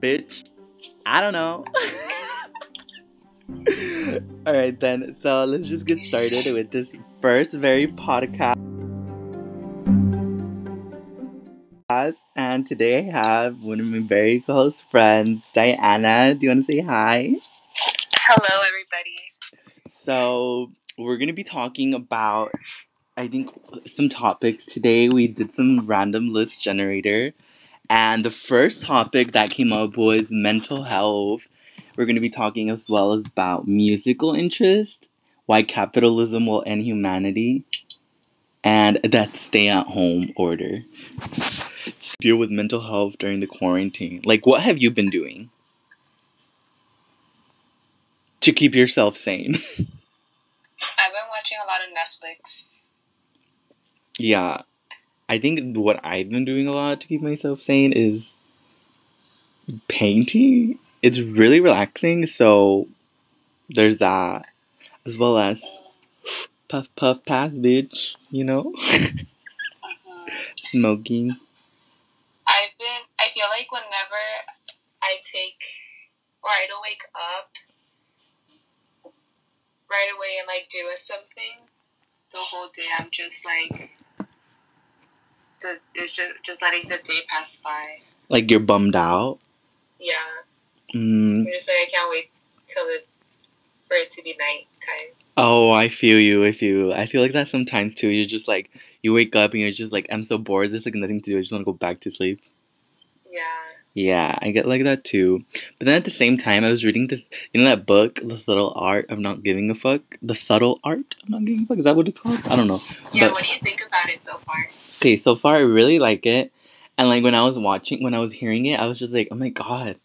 bitch. I don't know. All right, then. So let's just get started with this first very podcast. And today I have one of my very close friends, Diana. Do you want to say hi? Hello, everybody. So we're gonna be talking about, I think, some topics today. We did some random list generator, and the first topic that came up was mental health. We're gonna be talking as well as about musical interest, why capitalism will end humanity, and that stay-at-home order. Deal with mental health during the quarantine. Like, what have you been doing to keep yourself sane? I've been watching a lot of Netflix. Yeah. I think what I've been doing a lot to keep myself sane is painting. It's really relaxing, so there's that. As well as puff puff pass bitch, you know? Smoking. I've been. I feel like whenever I take or I don't wake up right away and like do something, the whole day I'm just like the it's just just letting the day pass by. Like you're bummed out. Yeah, Mm. I'm just like I can't wait till it for it to be nighttime. Oh, I feel you. I feel you. I feel like that sometimes too. You're just like you wake up and you're just like I'm so bored. There's like nothing to do. I just want to go back to sleep. Yeah. Yeah, I get like that too. But then at the same time, I was reading this, you know, that book, The Subtle Art of Not Giving a Fuck? The Subtle Art of Not Giving a Fuck? Is that what it's called? I don't know. Yeah. But- what do you think about it so far? Okay, so far I really like it. And like when I was watching, when I was hearing it, I was just like, oh my god,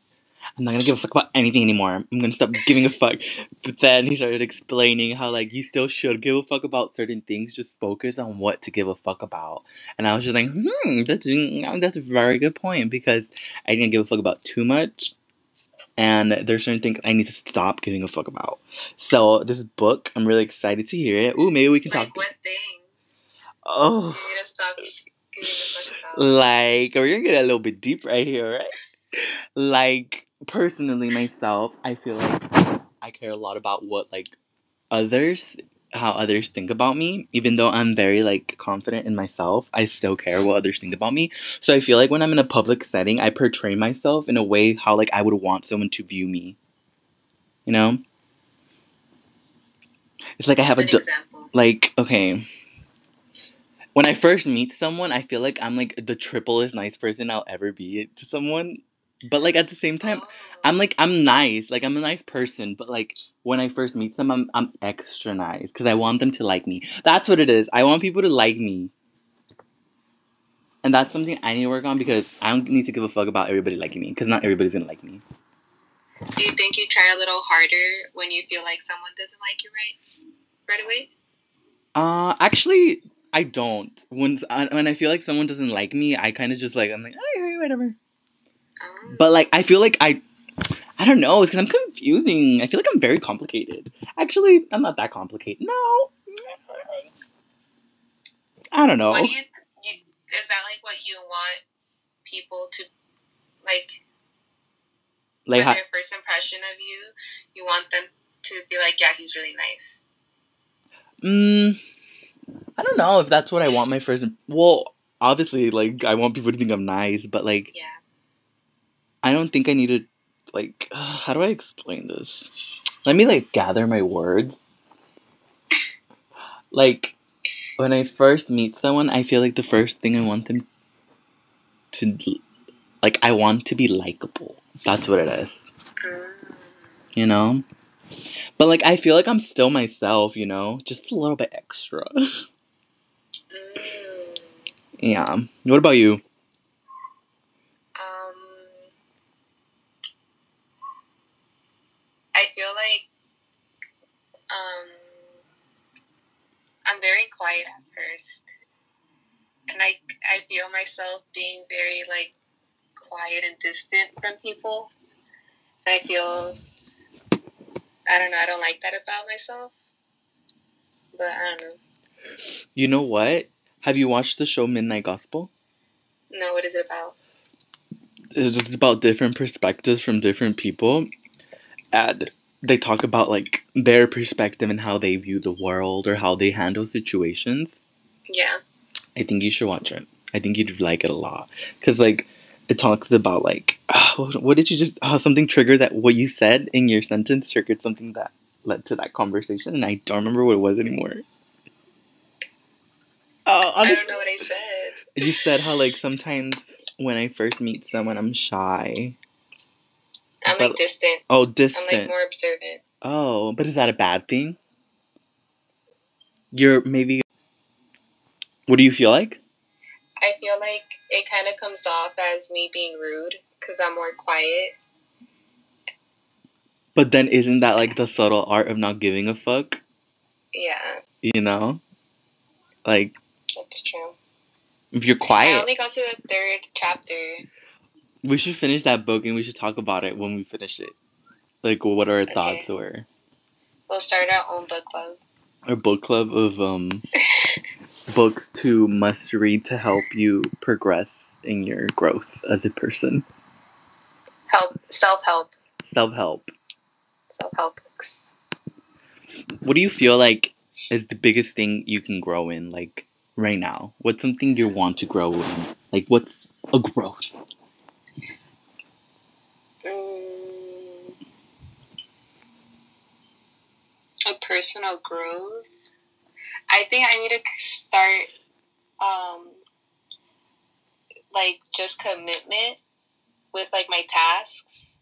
I'm not gonna give a fuck about anything anymore. I'm gonna stop giving a fuck. But then he started explaining how like you still should give a fuck about certain things. Just focus on what to give a fuck about. And I was just like, hmm, that's that's a very good point because I didn't give a fuck about too much. And there's certain things I need to stop giving a fuck about. So this book, I'm really excited to hear it. Ooh, maybe we can Like talk. what things Oh. you need to stop giving a fuck about? like we're gonna get a little bit deep right here right like personally myself i feel like i care a lot about what like others how others think about me even though i'm very like confident in myself i still care what others think about me so i feel like when i'm in a public setting i portray myself in a way how like i would want someone to view me you know it's like i have a An du- example. like okay when i first meet someone i feel like i'm like the triplest nice person i'll ever be to someone. But like at the same time Oh. i'm like i'm nice. Like i'm a nice person. But like when i first meet someone i'm, I'm extra nice because i want them to like me. That's what it is. I want people to like me. And that's something i need to work on because i don't need to give a fuck about everybody liking me because not everybody's gonna like me. Do you think you try a little harder when you feel like someone doesn't like you right right away? uh actually i don't when when i feel like someone doesn't like me i kind of just like i'm like hey, whatever Oh. But like, I feel like I, I don't know. It's because I'm confusing. I feel like I'm very complicated. Actually, I'm not that complicated. No, I don't know. What do you, you? Is that like what you want people to like? Like, their first impression of you, you want them to be like, yeah, he's really nice. mm, I don't know if that's what I want my first. Well, obviously, like I want people to think I'm nice, but like Yeah. I don't think I need to. Like, how do I explain this? Let me like gather my words. Like, when I first meet someone, I feel like the first thing I want them to, like, I want to be likable. That's what it is, Mm. you know? But, like, I feel like I'm still myself, you know? Just a little bit extra. Mm. yeah. What about you? Um, I feel like um, I'm very quiet at first, and I I feel myself being very like quiet and distant from people. I feel I don't know. I don't like that about myself, but I don't know. You know what? Have you watched the show Midnight Gospel? No, what is it about? it's just about different perspectives from different people, and they talk about like their perspective and how they view the world or how they handle situations. Yeah. I think you should watch it. I think you'd like it a lot because like it talks about like ah, what did you just oh, something triggered that what you said in your sentence triggered something that led to that conversation and I don't remember what it was anymore. Oh, I don't know what I said. you said how like sometimes when I first meet someone I'm shy. I'm But- like distant. Oh, distant. I'm like more observant. Oh, but is that a bad thing? You're maybe. What do you feel like? I feel like it kind of comes off as me being rude because I'm more quiet. But then isn't that like the subtle art of not giving a fuck? Yeah, You know? Like, that's true. if you're quiet. I only got to the third chapter. we should finish that book and we should talk about it when we finish it. Like, what our Okay. thoughts were. We'll start our own book club. Our book club of um books to must read to help you progress in your growth as a person. Help, self help, Self help. self help books. What do you feel like is the biggest thing you can grow in, like right now? What's something you want to grow in? Like, what's a growth? Mm, a personal growth. I think I need to start, um, like just commitment with like my tasks,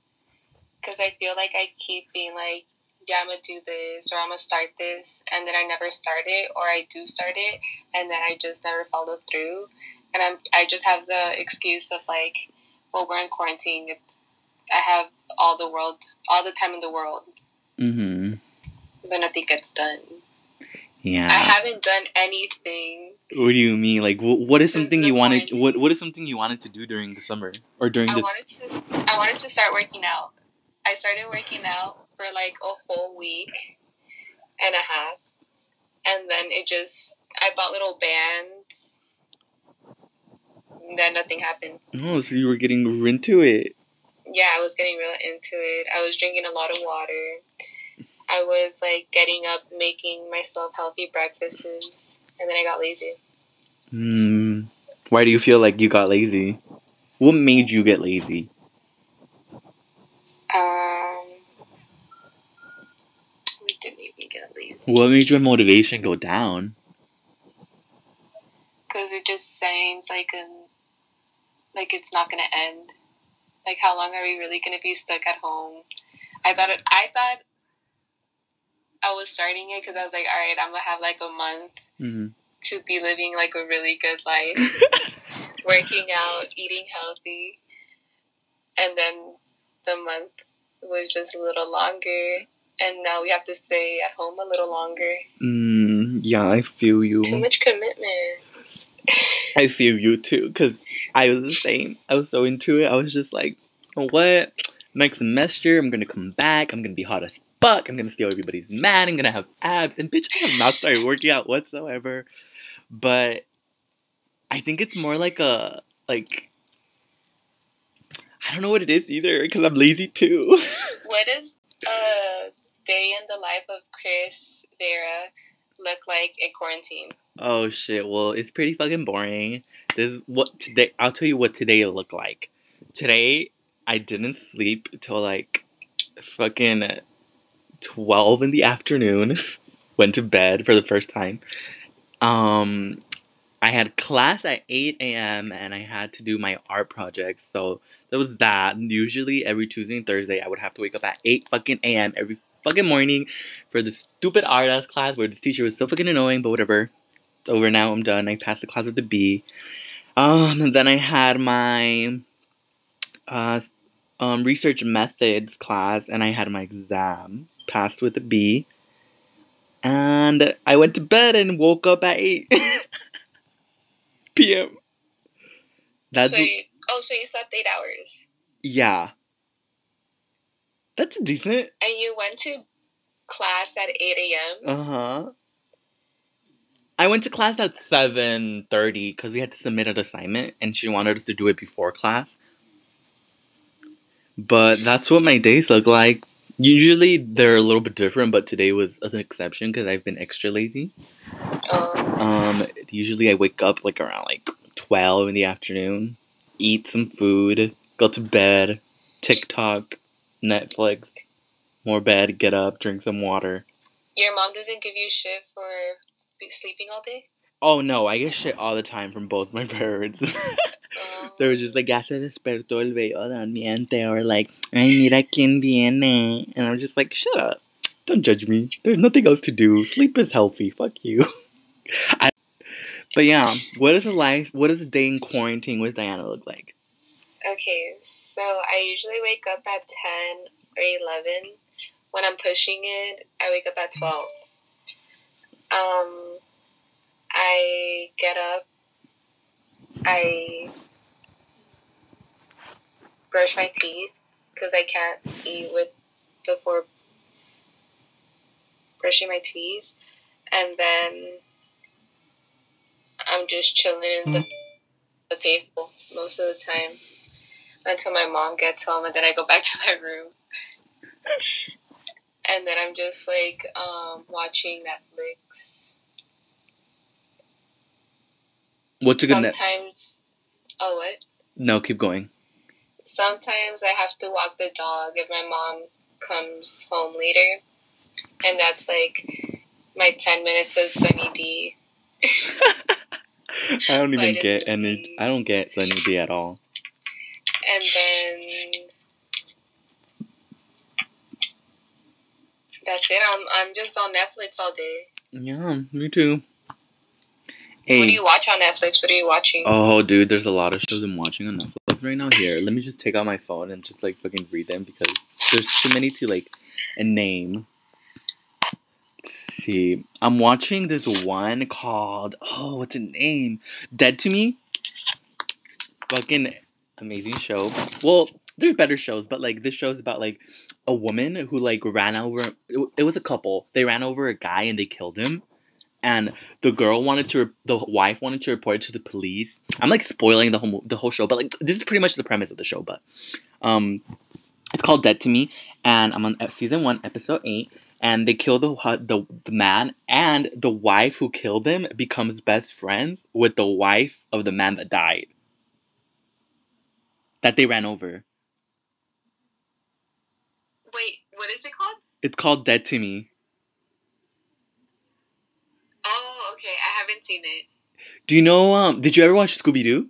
because I feel like I keep being like, yeah, I'm gonna do this or I'm gonna start this, and then I never start it, or I do start it, and then I just never follow through, and I'm I just have the excuse of like, well, we're in quarantine. It's I have all the world, all the time in the world, Mm-hmm. but nothing gets done. Yeah. I haven't done anything. What do you mean? Like, wh- what is something you wanted? quarantine. What What is something you wanted to do during the summer or during I this? wanted to. I wanted to start working out. I started working out for like a whole week and a half, and then it just. I bought little bands. And then nothing happened. Oh, so you were getting into it. Yeah, I was getting real into it. I was drinking a lot of water. I was like getting up, making myself healthy breakfasts, and then I got lazy. Hmm. Why do you feel like you got lazy? What made you get lazy? Um, we didn't even get lazy What made your motivation go down? because it just seems like um, like it's not gonna end. Like, how long are we really gonna be stuck at home? I thought it. I thought I was starting it because I was like, all right, I'm gonna have like a month Mm-hmm. to be living like a really good life, working out, eating healthy, and then the month was just a little longer, and now we have to stay at home a little longer. Mm, yeah, I feel you. Too much commitment. I feel you too, because I was the same. I was so into it. I was just like, what? Next semester, I'm gonna come back. I'm gonna be hot as fuck. I'm gonna steal everybody's man. I'm gonna have abs. And bitch, I have not started working out whatsoever. But I think it's more like a, like, I don't know what it is either, because I'm lazy too. What does a day in the life of Chris Vera look like in quarantine? Oh shit! Well, it's pretty fucking boring. This is what today. I'll tell you what today looked like. Today, I didn't sleep till like fucking twelve in the afternoon. Went to bed for the first time. Um, I had class at eight a.m. and I had to do my art project. So there was that. Usually every Tuesday and Thursday, I would have to wake up at eight fucking a.m. every fucking morning for the stupid art ass class where this teacher was so fucking annoying. But whatever. It's over now. I'm done. I passed the class with a B. Um, then I had my uh, um, research methods class, and I had my exam. Passed with a B. And I went to bed and woke up at 8 p.m. That's so you, oh, so you slept eight hours, yeah. That's decent. and you went to class at eight a.m. Uh huh. I went to class at seven thirty because we had to submit an assignment, and she wanted us to do it before class. But that's what my days look like. Usually they're a little bit different, but today was an exception because I've been extra lazy. Um, Um, usually I wake up like around like twelve in the afternoon, eat some food, go to bed, TikTok, Netflix, more bed, get up, drink some water. your mom doesn't give you shit for sleeping all day? Oh no, I get shit all the time from both my parents. They were just like, ya se despertó el bello durmiente, or like, ay, mira quién viene. And I'm just like, shut up. Don't judge me. There's nothing else to do. Sleep is healthy. Fuck you. I, but yeah, what is a life, what does a day in quarantine with Diana look like? Okay, so I usually wake up at 10 or 11. When I'm pushing it, I wake up at 12. Um, I get up, I brush my teeth because I can't eat with before brushing my teeth, and then I'm just chilling in the, the table most of the time until my mom gets home, and then I go back to my room. and then I'm just like um, watching Netflix. What's a good net? Sometimes, oh what? No, keep going. Sometimes I have to walk the dog if my mom comes home later, and that's like my ten minutes of Sunny D. I don't even get any. I don't get Sunny D at all. and then that's it. I'm I'm just on Netflix all day. Yeah, me too. What do you watch on Netflix? What are you watching? oh, dude, there's a lot of shows I'm watching on Netflix right now. Here, let me just take out my phone and just like fucking read them because there's too many to like a name. Let's see, I'm watching this one called oh, what's the name? Dead to Me. Fucking amazing show. Well, there's better shows, but like this show's about like a woman who like ran over. It was a couple. They ran over a guy and they killed him. And the girl wanted to, the wife wanted to report it to the police. I'm like spoiling the whole the whole show, but like this is pretty much the premise of the show. But um, it's called Dead to Me, and I'm on ep- season one, episode eight. And they kill the the the man, and the wife who killed him becomes best friends with the wife of the man that died. That they ran over. Wait, what is it called? It's called Dead to Me. Oh, okay. I haven't seen it. Do you know? Um, did you ever watch Scooby Doo?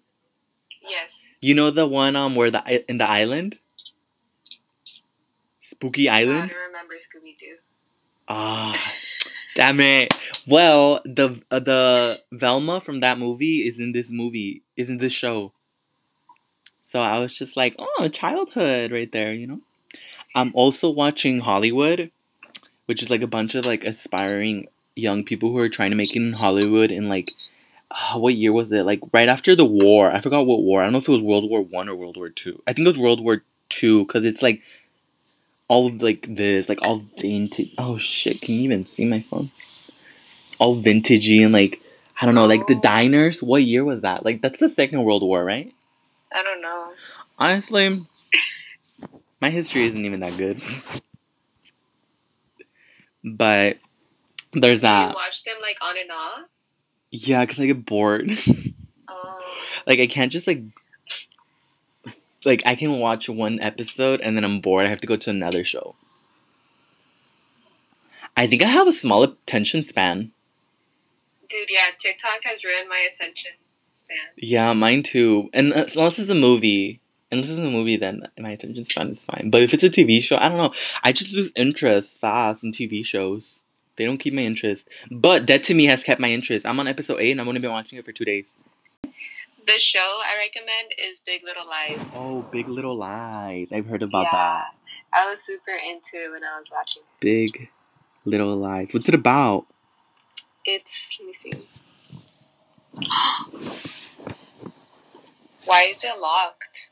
Yes. You know the one um where the in the island, Spooky I Island. don't remember Scooby Doo. Ah, damn it. Well, the uh, the Velma from that movie is in this movie, is in this show. So I was just like, oh, childhood right there, you know. I'm also watching Hollywood, which is like a bunch of like aspiring young people who are trying to make it in Hollywood in like, uh, what year was it? Like right after the war. I forgot what war. I don't know if it was World War One or World War Two. I think it was World War Two because it's like all of like this, like all vintage. Oh shit! Can you even see my phone? All vintagey and like I don't know, like the diners. What year was that? Like that's the Second World War, right? I don't know. Honestly, my history isn't even that good. But there's Do you that. watch them like on and off? Yeah, because I get bored. Oh, like I can't just like like I can watch one episode and then I'm bored. I have to go to another show. I think I have a small attention span. dude, yeah. TikTok has ruined my attention span. Yeah, mine too. And uh, unless it's a movie, unless it's a movie, then my attention span is fine. But if it's a TV show, I don't know. I just lose interest fast in TV shows. They don't keep my interest. But Dead to Me has kept my interest. I'm on episode eight, and I've only been watching it for two days. The show I recommend is Big Little Lies. Oh, Big Little Lies. I've heard about Yeah. that. I was super into it when I was watching. Big Little Lies. What's it about? It's let me see. Why is it locked?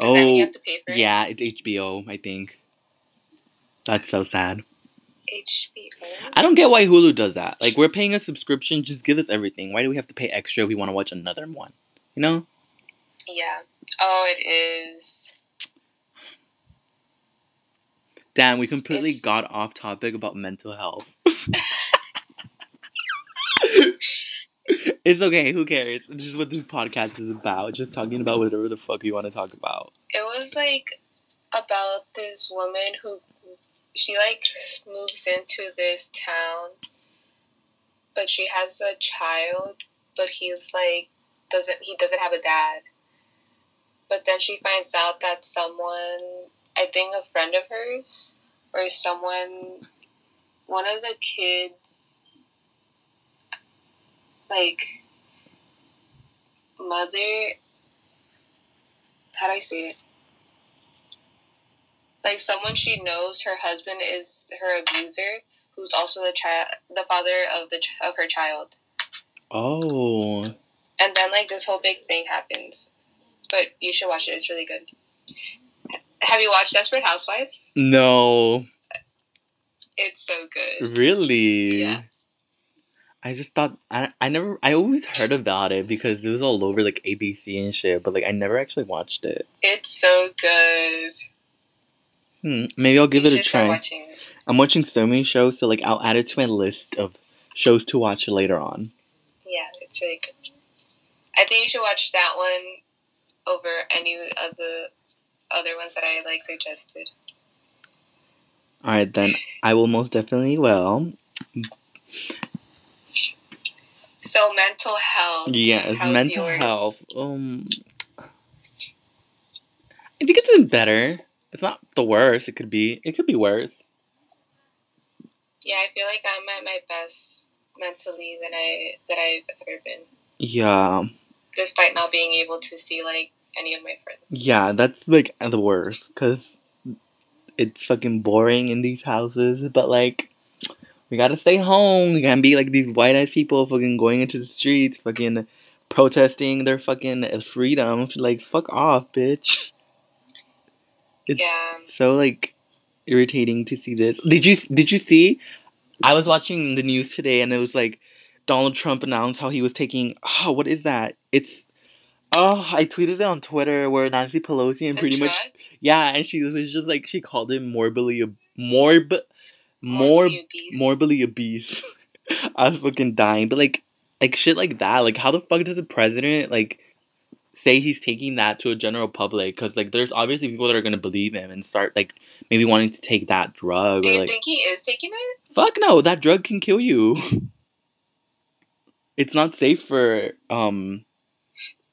Does that you Oh, have to pay for it? yeah, it's HBO. I think. That's so sad. HBO. I don't get why Hulu does that. Like, we're paying a subscription, just give us everything. Why do we have to pay extra if we want to watch another one? You know? Yeah. Oh, it is. Damn, we completely It's- got off topic about mental health. it's okay, who cares? This is what this podcast is about. Just talking about whatever the fuck you want to talk about. It was like about this woman who she like moves into this town, but she has a child, but he's like doesn't he doesn't have a dad. But then she finds out that someone, I think a friend of hers, or someone, one of the kids, like mother. How do I say it? Like someone she knows her husband is her abuser who's also the child the father of the ch- of her child Oh. and then like this whole big thing happens but you should watch it it's really good have you watched desperate housewives No. it's so good Really? Yeah. I just thought I I never I always heard about it because it was all over like ABC and shit, but like I never actually watched it. it's so good Hmm. Maybe I'll give you it a try. watching. I'm watching so many shows, so like I'll add it to my list of shows to watch later on. yeah it's really good i think you should watch that one over any of the other ones that i like suggested All right, then I will most definitely will. so mental health Yes, How's mental yours? health. Um, I think it's been better. It's not the worst. It could be. It could be worse. Yeah, I feel like I'm at my best mentally than I that I've ever been, Yeah, despite not being able to see like any of my friends. yeah. That's like the worst because it's fucking boring in these houses. But like, we gotta stay home. We can't be like these white ass people fucking going into the streets, fucking protesting their fucking freedom. Like, fuck off, bitch. It's Yeah. so like irritating to see this. Did you did you see? I was watching the news today and it was like Donald Trump announced how he was taking oh what is that? It's oh I tweeted it on Twitter where Nancy Pelosi and pretty much yeah and she was just like she called him morbidly morb morb obese. morbidly obese. I was fucking dying, but like like shit like that. Like how the fuck does a president like say he's taking that to a general public? Because like there's obviously people that are gonna believe him and start like maybe wanting to take that drug Do or you like think he is taking it? fuck no, that drug can kill you. it's not safe for um.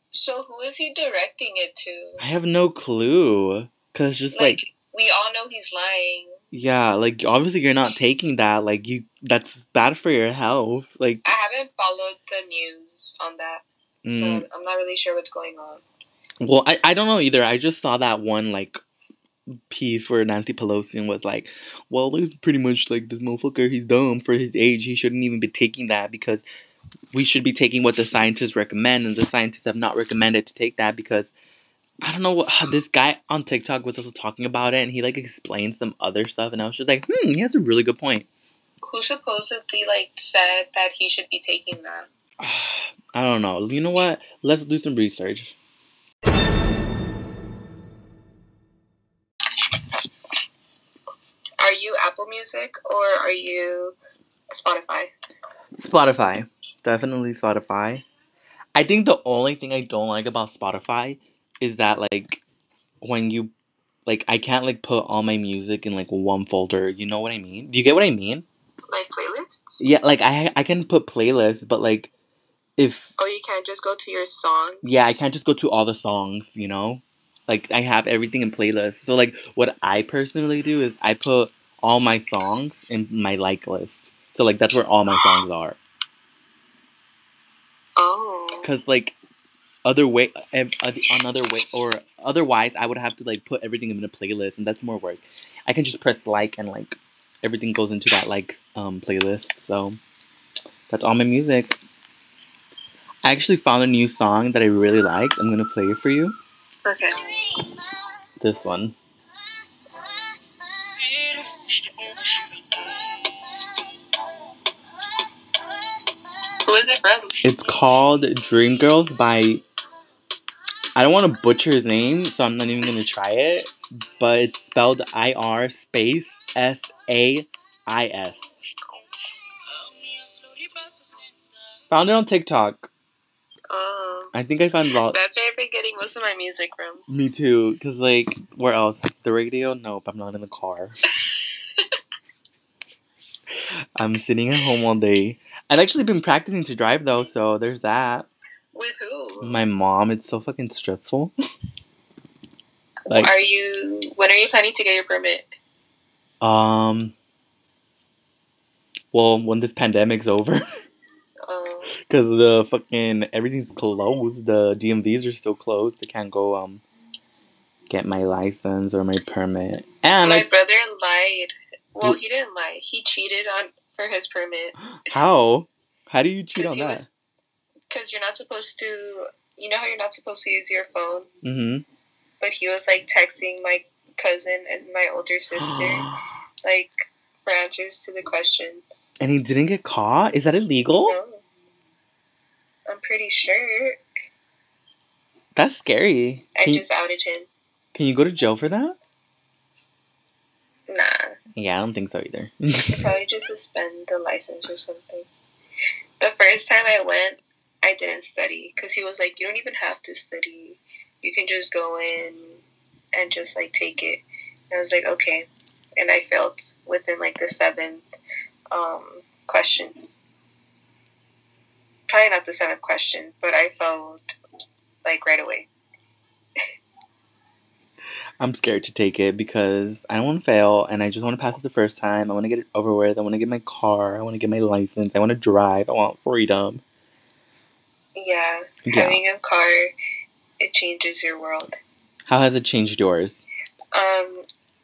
So who is he directing it to? I have no clue. Cause just Like, like we all know he's lying. yeah, like obviously you're not taking that. Like you, that's bad for your health. Like I haven't followed the news on that, Mm. so I'm not really sure what's going on. Well, I, I don't know either. I just saw that one like piece where Nancy Pelosi was like, "Well, it's pretty much like this motherfucker. He's dumb for his age. He shouldn't even be taking that because we should be taking what the scientists recommend, and the scientists have not recommended to take that because." I don't know what this guy on TikTok was also talking about it, and he like explained some other stuff, and I was just like, hmm, he has a really good point. Who supposedly like said that he should be taking that? I don't know. You know what? Let's do some research. Are you Apple Music or are you Spotify? Spotify. Definitely Spotify. I think the only thing I don't like about Spotify is that like when you like I can't like put all my music in like one folder. You know what I mean? Do you get what I mean? Like playlists? Yeah, like I I can put playlists, but like if Or you can't just go to your songs? yeah, I can't just go to all the songs, you know? Like I have everything in playlists. So like what I personally do is I put all my songs in my like list. So like that's where all my songs are. Oh. Cause like other way, another way, or otherwise, I would have to like put everything in a playlist, and that's more work. I can just press like and like everything goes into that like um playlist. So that's all my music. I actually found a new song that I really liked. I'm gonna play it for you. Okay. This one. Who is it from? It's called Dream Girls by I don't want to butcher his name, so I'm not even gonna try it. But it's spelled I R space S A I S. Found it on TikTok. Oh. I think I found. That's where I've been getting most of my music from. Me too. Cause like, where else? The radio? Nope. I'm not in the car. I'm sitting at home all day. I've actually been practicing to drive though, so there's that. With who? My mom. It's so fucking stressful. like, are you? When are you planning to get your permit? um. Well, when this pandemic's over, because the fucking everything's closed. The DMVs are still closed. I can't go um get my license or my permit. And my I brother lied. Well, he didn't lie. He cheated on for his permit how how do you cheat on that? because you're not supposed to. You know how you're not supposed to use your phone, Mm-hmm. but he was like texting my cousin and my older sister like for answers to the questions. and he didn't get caught. Is that illegal? No. I'm pretty sure. That's scary. I Can, you, just outed him. can you go to jail for that? Nah. Yeah, I don't think so either. Probably just suspend the license or something. The first time I went, I didn't study because he was like, "You don't even have to study. You can just go in and just like take it." And I was like, "Okay," and I failed within like the seventh um, question. Probably not the seventh question, but I felt like right away. I'm scared to take it because I don't want to fail and I just want to pass it the first time. I want to get it over with. I want to get my car. I want to get my license. I want to drive. I want freedom. Yeah, Yeah. having a car, it changes your world. How has it changed yours? Um,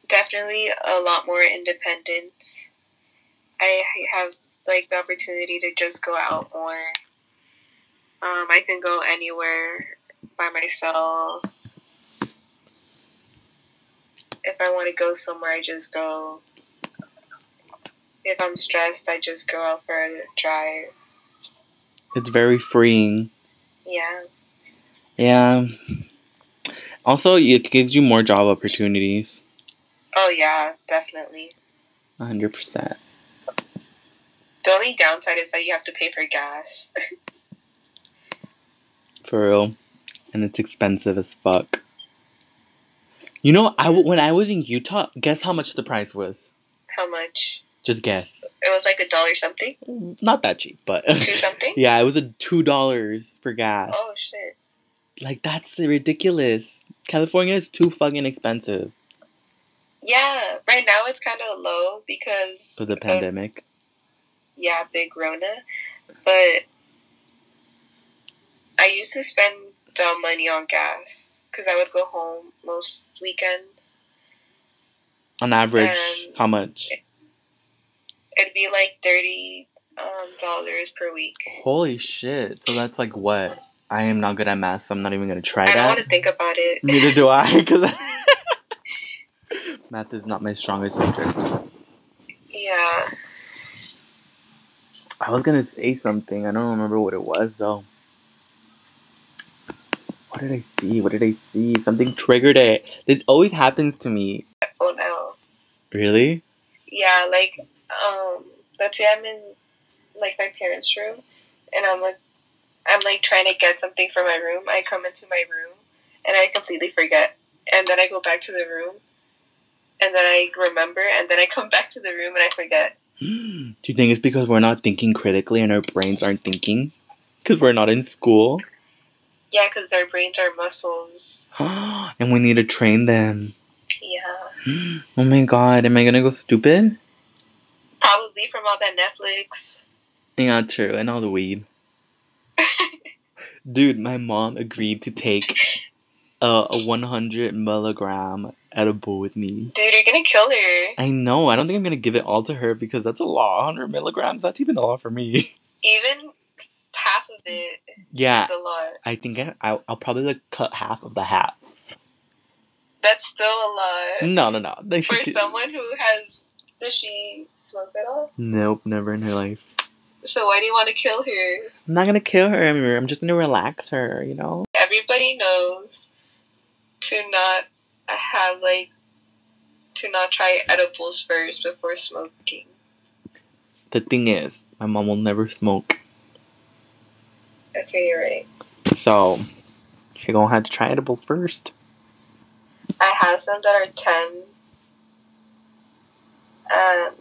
definitely a lot more independence. I have like the opportunity to just go out more. Um, I can go anywhere by myself. If I want to go somewhere, I just go. If I'm stressed, I just go out for a drive. It's very freeing. Yeah. Yeah. Also, it gives you more job opportunities. Oh yeah, definitely. 100%. The only downside is that you have to pay for gas. For real. And it's expensive as fuck. You know, I when I was in Utah, guess how much the price was? How much? Just guess. It was like a dollar something, Not that cheap, but two something. yeah, it was a two dollars for gas. Oh shit. Like that's ridiculous. California is too fucking expensive Yeah, right now it's kind of low because for the of- pandemic. yeah, big Rona. But I used to spend dumb money on gas because I would go home most weekends. On average, how much? It'd be like thirty um, dollars per week. Holy shit! So that's like what? I am not good at math, so I'm not even gonna try that. I don't want to think about it. Neither do I, because math is not my strongest subject. yeah, I was gonna say something. I don't remember what it was though. What did I see? What did I see? Something triggered it. This always happens to me. oh no. Really? Yeah, like um, let's say I'm in like my parents' room, and I'm like, I'm like trying to get something from my room. I come into my room, and I completely forget, and then I go back to the room, and then I remember, and then I come back to the room and I forget. Do you think it's because we're not thinking critically and our brains aren't thinking? Because we're not in school? Yeah, because our brains are muscles. and we need to train them. Yeah, Oh my god, am I gonna go stupid? probably from all that Netflix. Yeah, true, and all the weed. Dude, my mom agreed to take a, a 100 milligram edible with me. Dude, you're gonna kill her. I know, I don't think I'm gonna give it all to her because that's a lot. 100 milligrams, that's even a lot for me. Even half of it yeah, is a lot. I think I, I'll, I'll probably like cut half of the hat. That's still a lot. No, no, no. For someone who has, does she smoke at all? Nope, never in her life. So why do you want to kill her? I'm not gonna kill her. I'm I'm just gonna relax her, you know? Everybody knows to not have like to not try edibles first before smoking. The thing is, my mom will never smoke, Okay, you're right. so you're gonna have to try edibles first. I have some that are ten, and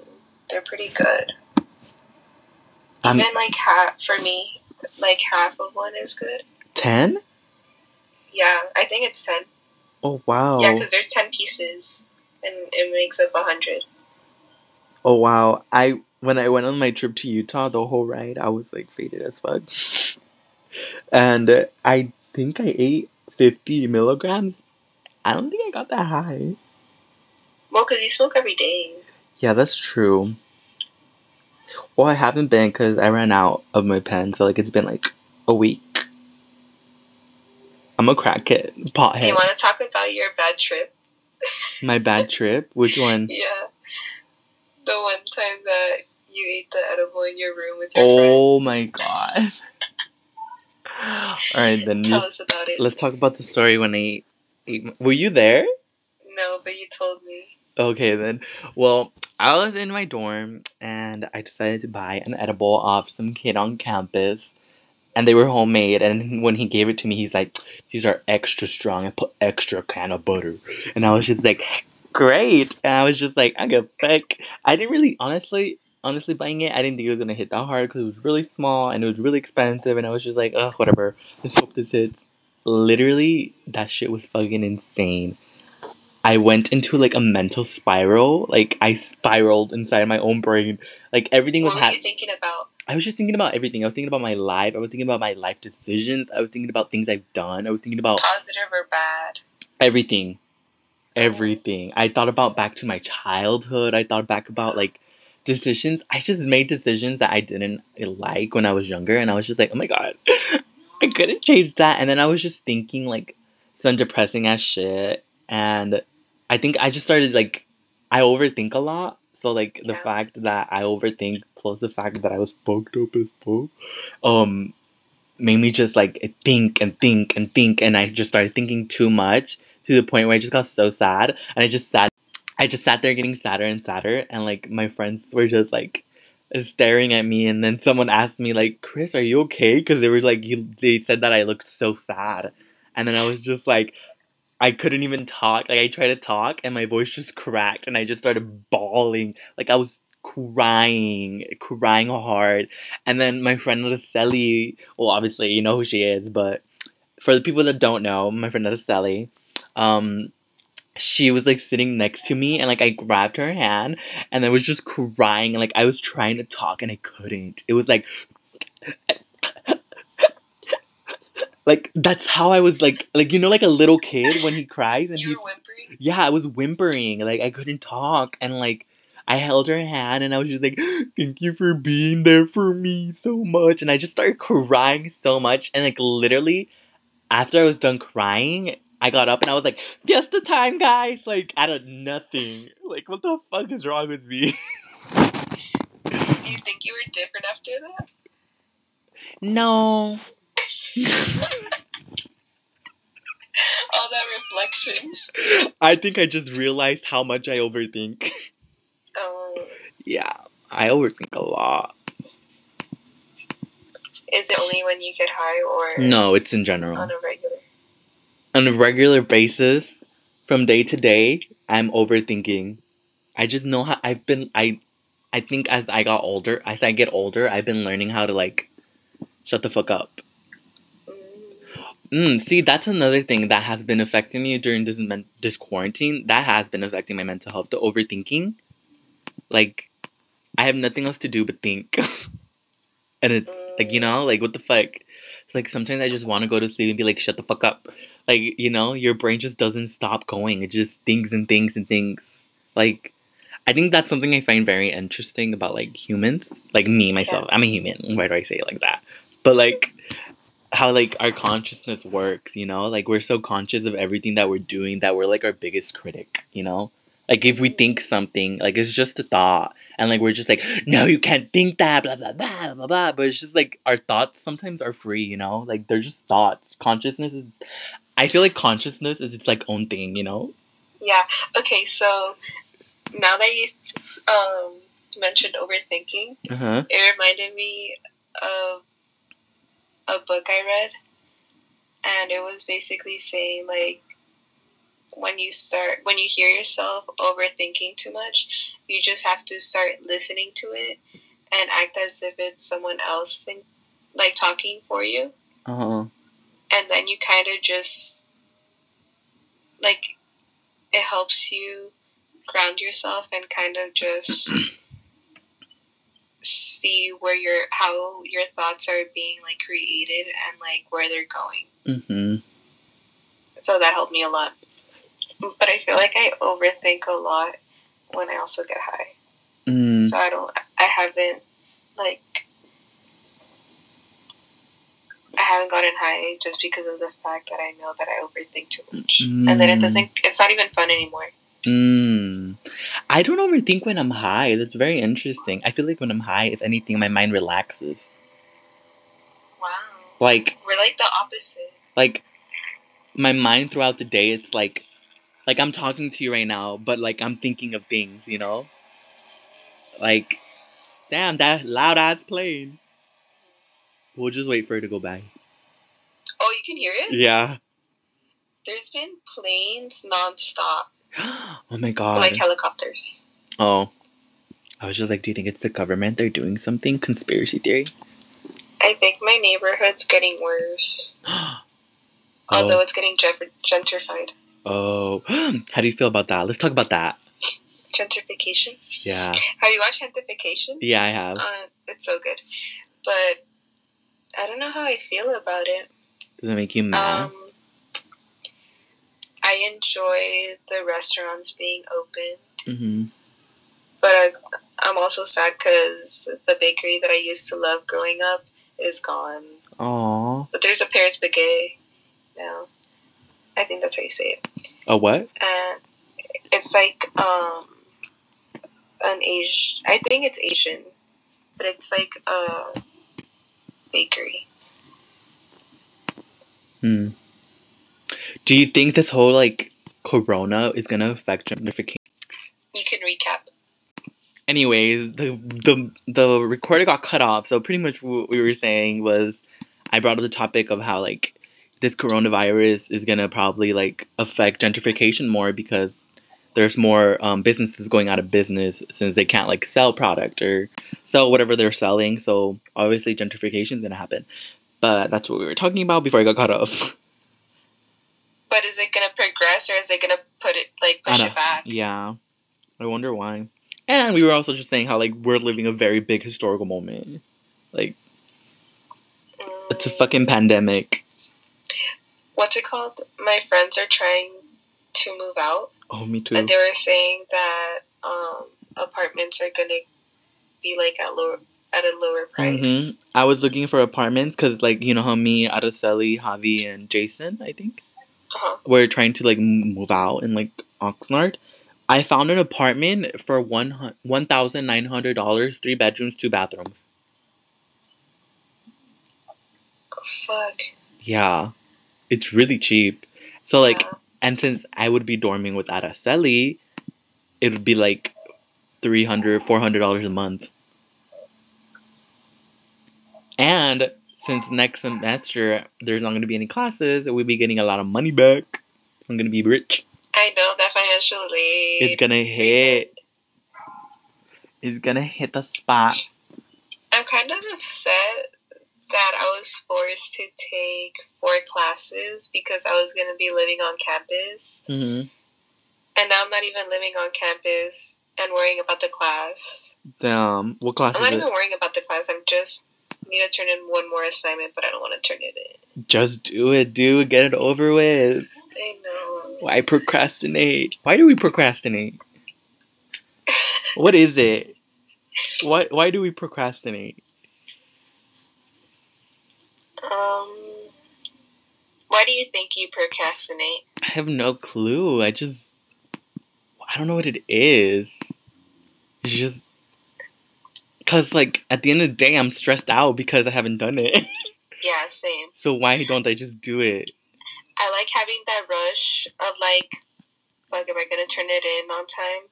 they're pretty good. Um, I'm- Even like half for me, like half of one is good. Ten? Yeah, I think it's ten. Oh wow! Yeah, because there's ten pieces, and it makes up a hundred. Oh wow! I when I went on my trip to Utah, the whole ride I was like faded as fuck, and uh, I think I ate fifty milligrams. I don't think I got that high. Well, because you smoke every day. Yeah, that's true. Well, I haven't been because I ran out of my pen, so like it's been like a week. I'm a crackhead, Do you want to talk about your bad trip? My bad trip. Which one? Yeah. The one time that you ate the edible in your room with your Oh friends. my god. All right, then Tell let's, about it. let's talk about the story when I ate. Were you there? No, but you told me. Okay, then. Well, I was in my dorm and I decided to buy an edible off some kid on campus. And they were homemade. And when he gave it to me, he's like, These are extra strong. I put extra cannabutter. And I was just like, Great. And I was just like, I go fuck. I didn't really, honestly, honestly buying it, I didn't think it was to hit that hard because it was really small and it was really expensive. And I was just like, Ugh, whatever. Let's hope this hits. Literally, that shit was fucking insane. I went into like a mental spiral. Like I spiraled inside my own brain. Like everything was What were you happening. thinking about? I was just thinking about everything. I was thinking about my life. I was thinking about my life decisions. I was thinking about things I've done. I was thinking about Positive or bad? everything. Everything. I thought about back to my childhood. I thought back about like decisions. I just made decisions that I didn't like when I was younger and I was just like, "Oh my god. I couldn't change that." And then I was just thinking like some depressing ass shit and I think I just started like I overthink a lot. So like the fact that I overthink plus the fact that I was fucked up as fuck, um, made me just like think and think and think, and I just started thinking too much to the point where I just got so sad, and I just sat, I just sat there getting sadder and sadder, and like my friends were just like staring at me, and then someone asked me like, "Chris, are you okay?" Because they were like, you, they said that I looked so sad, and then I was just like. I couldn't even talk. Like I tried to talk and my voice just cracked and I just started bawling. Like I was crying, crying hard. And then my friend Araceli, well obviously you know who she is, but for the people that don't know, my friend Araceli, um she was like sitting next to me and like I grabbed her hand and I was just crying and like I was trying to talk and I couldn't. It was like like that's how I was like like you know like a little kid when he cries and You whimpering? yeah, I was whimpering. Like I couldn't talk and like I held her hand and I was just like, Thank you for being there for me so much and I just started crying so much and like literally after I was done crying, I got up and I was like, Guess the time guys like out of nothing. Like what the fuck is wrong with me? Do you think you were different after that? no. All that reflection. I think I just realized how much I overthink. Um, yeah. I overthink a lot. is it only when you get high or No, it's in general. on a regular? On a regular basis from day to day i'm overthinking. I just know how i've been i i think as i got older as i get older i've been learning how to like shut the fuck up. Mm. see that's another thing that has been affecting me during this men- this quarantine that has been affecting my mental health the overthinking. Like i have nothing else to do but think. And it's like you know like what the fuck it's like sometimes i just want to go to sleep and be like shut the fuck up. Like you know your brain just doesn't stop going. It just thinks and thinks and thinks. Like i think that's something i find very interesting about like humans like me myself. I'm a human. Why do i say it like that? But like how like our consciousness works you know? Like we're so conscious of everything that we're doing that we're like our biggest critic you know Like if we think something, like it's just a thought, and like we're just like, no, you can't think that, blah blah blah blah blah. But it's just like our thoughts sometimes are free, you know, like they're just thoughts. Consciousness is, I feel like consciousness is its like own thing, you know. Yeah. Okay. So now that you um, mentioned overthinking, Uh huh. it reminded me of a book I read, and it was basically saying like when you start when you hear yourself overthinking too much, you just have to start listening to it and act as if it's someone else think, like talking for you, Uh huh. and then you kind of just like it helps you ground yourself and kind of just see where your how your thoughts are being like created and like where they're going. Mm-hmm. So that helped me a lot. But I feel like I overthink a lot when I also get high. Mm. So I don't I haven't like I haven't gotten high just because of the fact that I know that I overthink too much. And then it Mm. doesn't it's not even fun anymore. Mm. I don't overthink when I'm high. That's very interesting. I feel like when I'm high, if anything, my mind relaxes. Wow. Like, We're like the opposite. like, my mind throughout the day, it's like, like I'm talking to you right now, but like I'm thinking of things, you know. Like, damn, that loud ass plane. We'll just wait for it to go by. Oh, you can hear it? Yeah. There's been planes nonstop. oh my god. Like helicopters. oh. I was just like, do you think it's the government? They're doing something? Conspiracy theory? I think my neighborhood's getting worse. Although oh. it's getting gentrified. Oh. How do you feel about that? Let's talk about that. Gentrification. Yeah. Have you watched Gentrification? Yeah, I have. Uh, it's so good. But I don't know how I feel about it. Does it make you mad? Um, I enjoy the restaurants being open, mm-hmm. but I, I'm also sad because the bakery that I used to love growing up is gone. Aw. But there's a Paris Baguette now. I think that's how you say it. A what? And it's like um, an Asian. I think it's Asian, but it's like a bakery. Hmm. Do you think this whole like corona is gonna affect gentrification? You can recap. Anyways, the the the recorder got cut off, so pretty much what we were saying was I brought up the topic of how like this coronavirus is gonna probably like affect gentrification more because there's more um, businesses going out of business since they can't like sell product or sell whatever they're selling. So obviously gentrification is gonna happen. But that's what we were talking about before I got cut off. But is it gonna progress or is it gonna put it like push it back? Yeah. I wonder why. And we were also just saying how like we're living a very big historical moment. Like it's a Mm, fucking pandemic. What's it called? My friends are trying to move out, Oh, me too. and they were saying that um, apartments are gonna be like at lower at a lower price. Mhm. I was looking for apartments because like you know how me, Araceli, Javi, and Jason, I think, Uh-huh. were trying to like move out in like Oxnard. I found an apartment for one one thousand nine hundred dollars, three bedrooms, two bathrooms. Fuck. Yeah, it's really cheap. So like, Yeah. and since I would be dorming with Araceli, it would be like 300 400 dollars a month. And since next semester there's not going to be any classes, we'll be getting a lot of money back. I'm going to be rich. I know that financial aid. It's going to hit. It's going to hit the spot. I'm kind of upset that I was forced to take four classes because I was going to be living on campus. hmm And now I'm not even living on campus and worrying about the class. Damn. What class I'm is not it? even worrying about the class. I'm just need to turn in one more assignment, but I don't want to turn it in. Just do it, dude. Get it over with. I know. Why procrastinate? Why do we procrastinate? What is it? Why why do we procrastinate? Um, why do you think you procrastinate? I have no clue. I just I don't know what it is. It's just because, like, at the end of the day, I'm stressed out because I haven't done it. Yeah, same. so why don't I just do it? I like having that rush of like, fuck, am I gonna turn it in on time?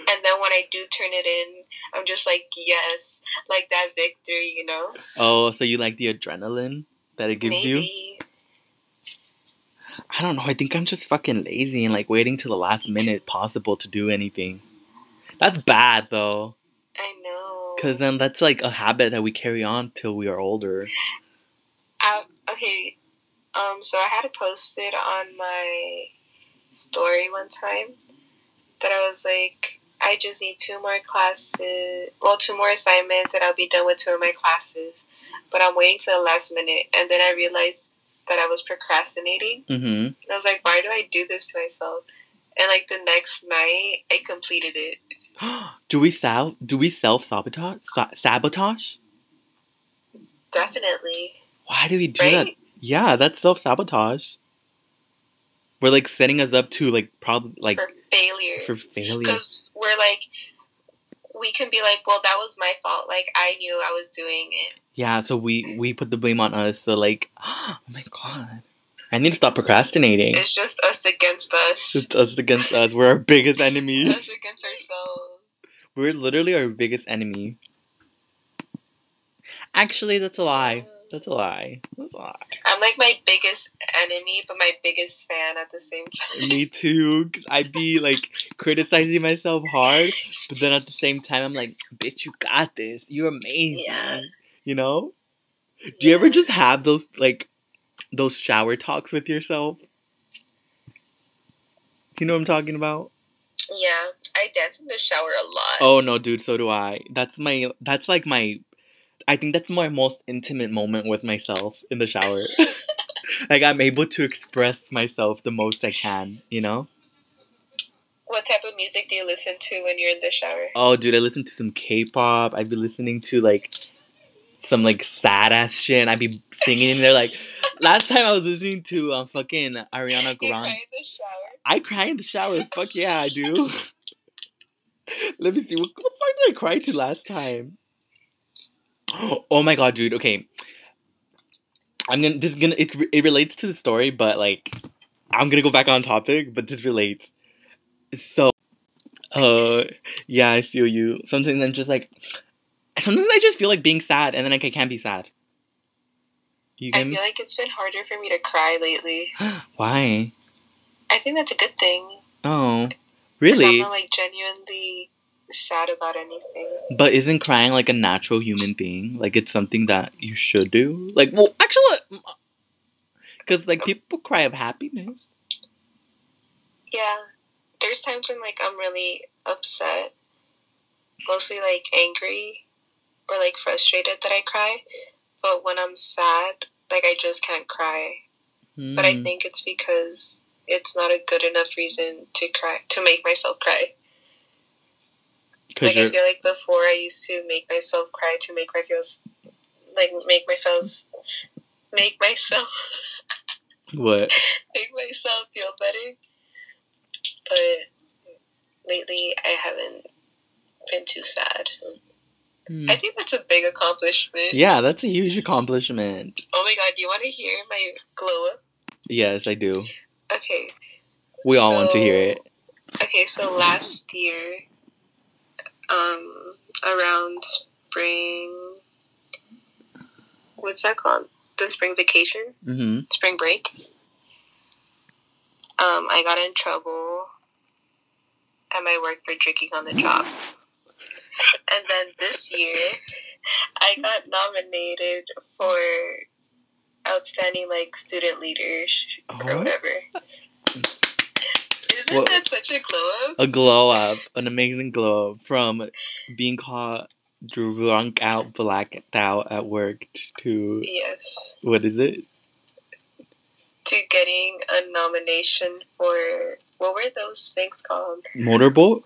And then when I do turn it in, I'm just like, yes, like that victory, you know? Oh, so you like the adrenaline that it gives you? I don't know. I think I'm just fucking lazy and like waiting till the last minute possible to do anything. That's bad though, I know. because then that's like a habit that we carry on till we are older. I, okay, um, so I had to post it on my story one time that I was like, I just need two more classes, well, two more assignments, and I'll be done with two of my classes. But I'm waiting till the last minute, and then I realized that I was procrastinating. Mm-hmm. And I was like, why do I do this to myself? And like the next night, I completed it. do we self do we self sabotage Sa- sabotage? Definitely. Why do we do that? Yeah, that's self sabotage. We're like setting us up to like probably like For failure. for failure. because we're like we can be like well that was my fault like i knew i was doing it Yeah, so we we put the blame on us. So like, oh my god, I need to stop procrastinating. it's just us against us It's us against us. We're our biggest enemy. us against ourselves We're literally our biggest enemy. Actually, that's a lie. That's a lie. That's a lie. i'm like my biggest enemy but my biggest fan at the same time Me too. Cause I'd be like criticizing myself hard, but then at the same time, I'm like, bitch, you got this. You're amazing. Yeah. You know? Do you ever just have those like those shower talks with yourself? Do you know what I'm talking about? yeah i dance in the shower a lot Oh no, dude, so do I. That's my that's like my I think that's my most intimate moment with myself in the shower. like I'm able to express myself the most I can, you know? what type of music do you listen to when you're in the shower Oh dude, I listen to some K pop. I'd be listening to like some like sad ass shit and I'd be singing in there like last time I was listening to um fucking Ariana you cry Grande. in the shower I cry in the shower. Fuck yeah, I do. Let me see. What, what song did I cry to last time? Oh my god, dude. Okay, I'm gonna. This is gonna. It it relates to the story, but like, I'm gonna go back on topic. But this relates. So, uh, yeah, I feel you. Sometimes I'm just like, sometimes I just feel like being sad, and then like I can't be sad. You i me? feel like it's been harder for me to cry lately Why? i think that's a good thing Oh, really? i'm not like genuinely sad about anything But isn't crying like a natural human thing? Like it's something that you should do? Like, well, actually, because like people cry of happiness. Yeah. There's times when like I'm really upset. Mostly like angry or like frustrated that I cry. But when I'm sad, like I just can't cry. But I Hmm. think it's because it's not a good enough reason to cry to make myself cry. Like I feel like before I used to make myself cry to make my feels like make my feels make myself what? make myself feel better. But lately I haven't been too sad. Hmm. I think that's a big accomplishment. Yeah, that's a huge accomplishment. Oh my god, do you want to hear my glow up? Yes, I do. Okay. We all want to hear it. Okay, so last year, um, around spring, what's that called? The spring vacation, Mm-hmm. spring break. Um, I got in trouble at my work for drinking on the job. And then this year, I got nominated for outstanding like student leaders or whatever. Isn't What- that such a glow up? A glow up, an amazing glow up from being caught drunk out, blacked out at work to Yes. what is it? To getting a nomination for what were those things called? Motorboat?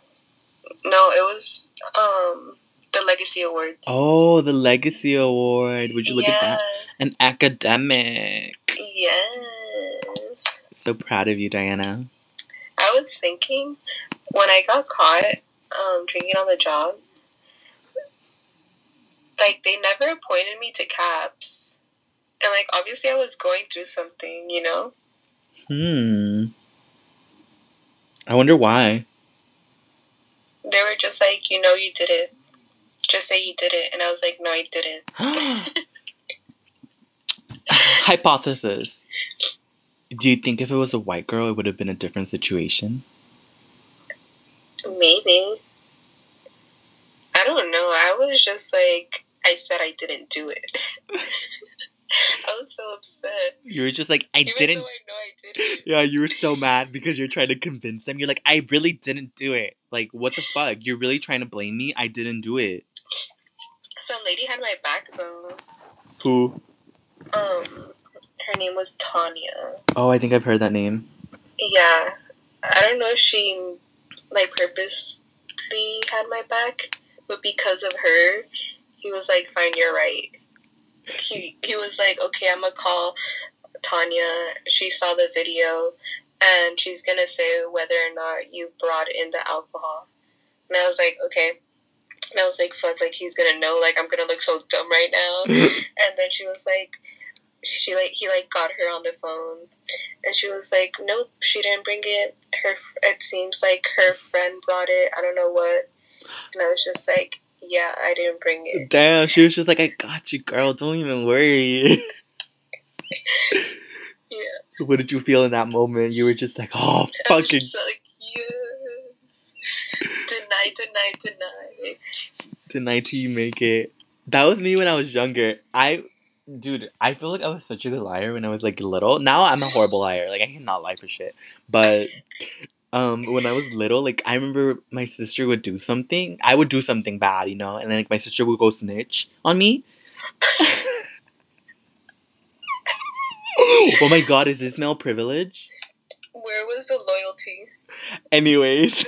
No, it was um the Legacy Awards. Oh, the Legacy Award. Would you look yeah. at that? An academic. Yes. So proud of you, Diana. I was thinking when I got caught um, drinking on the job, like they never appointed me to CAPS, and like obviously I was going through something, you know. Hmm. I wonder why. They were just like, you know, you did it. Just say you did it, and I was like, no, I didn't. Hypothesis. Do you think if it was a white girl, it would have been a different situation? Maybe. I don't know. I was just like, I said I didn't do it. I was so upset. You were just like, I Even didn't. I know I did it. Yeah, you were so mad because you're trying to convince them. You're like, I really didn't do it. Like, what the fuck? You're really trying to blame me? I didn't do it. Some lady had my back though. Who? Um, her name was Tanya. Oh, I think I've heard that name. Yeah, I don't know if she like purposely had my back, but because of her, he was like, "Fine, you're right." He he was like, "Okay, I'm gonna call Tanya." She saw the video, and she's gonna say whether or not you brought in the alcohol. And I was like, "Okay." And I was like, "Fuck!" Like he's gonna know. Like I'm gonna look so dumb right now. And then she was like, she like he like got her on the phone, and she was like, nope, she didn't bring it. Her it seems like her friend brought it. I don't know what. And I was just like, yeah, I didn't bring it. Damn, she was just like, I got you, girl. Don't even worry. Yeah, what did you feel in that moment? You were just like, oh, fucking. like, yes, deny, deny, deny. Tonight till you make it. That was me when I was younger. I, dude, I feel like I was such a good liar when I was like little. Now I'm a horrible liar. Like I cannot lie for shit. But um, when I was little, like I remember my sister would do something. I would do something bad, you know, and then like my sister would go snitch on me. oh my god, is this male privilege? Where was the loyalty? Anyways,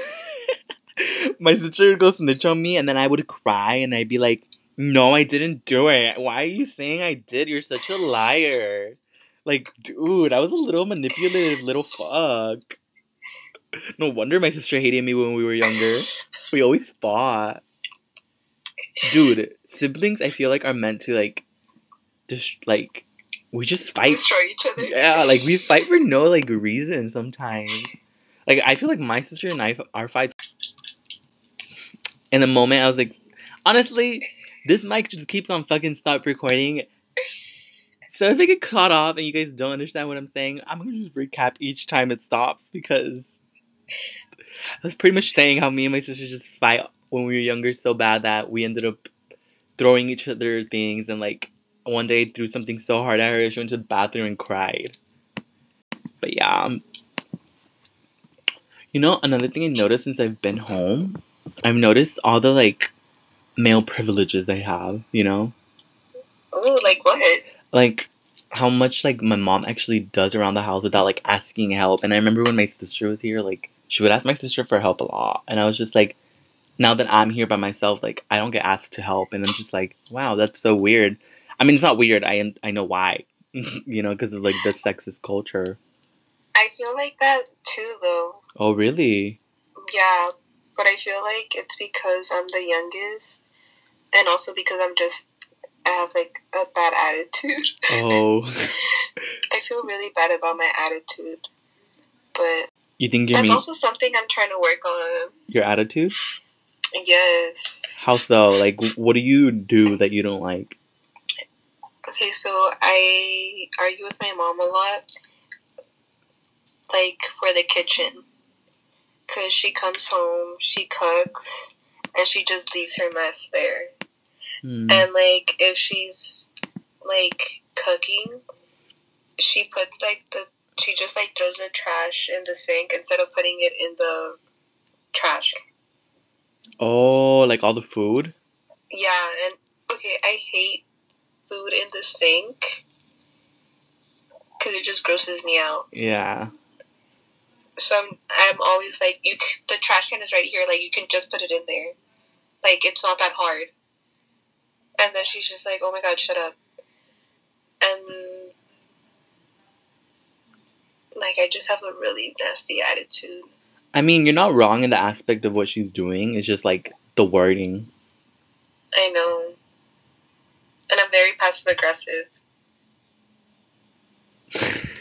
my sister would go snitch on me, and then I would cry, and I'd be like, "No, I didn't do it. Why are you saying I did? You're such a liar." Like, dude, I was a little manipulative little fuck. No wonder my sister hated me when we were younger. We always fought. Dude, siblings, I feel like are meant to like, just like, we just fight Destroy each other. yeah, like we fight for no like reason sometimes. Like I feel like my sister and I our fights. In the moment, I was like, honestly, this mic just keeps on fucking stop recording. So if I get caught off and you guys don't understand what I'm saying, I'm gonna just recap each time it stops because I was pretty much saying how me and my sister just fight when we were younger so bad that we ended up throwing each other things and like one day threw something so hard at her she went to the bathroom and cried. But yeah. um, You know, another thing I noticed since I've been home, I've noticed all the like male privileges I have, you know? Oh, like what? Like how much like my mom actually does around the house without like asking help. And I remember when my sister was here, like she would ask my sister for help a lot. And I was just like now that I'm here by myself, like I don't get asked to help and I'm just like, wow, that's so weird. I mean, it's not weird. I am, I know why. you know, because of like the sexist culture. I feel like that too, though. Oh, really? Yeah, but I feel like it's because I'm the youngest, and also because I'm just I have like a bad attitude. Oh, I feel really bad about my attitude, but you think you're that's me? also something I'm trying to work on. Your attitude? Yes. How so? Like, what do you do that you don't like? Okay, so I argue with my mom a lot, like for the kitchen, cause she comes home, she cooks, and she just leaves her mess there. Hmm. And like if she's like cooking, she puts like the she just like throws the trash in the sink instead of putting it in the trash. Oh, like all the food? Yeah, and okay, I hate food in the sink because it just grosses me out. Yeah. So I'm, I'm always like, you c- the trash can is right here. Like you can just put it in there. Like it's not that hard. And then she's just like, oh my god, shut up. And like I just have a really nasty attitude. I mean, you're not wrong in the aspect of what she's doing. It's just like the wording. I know. And I'm very passive aggressive.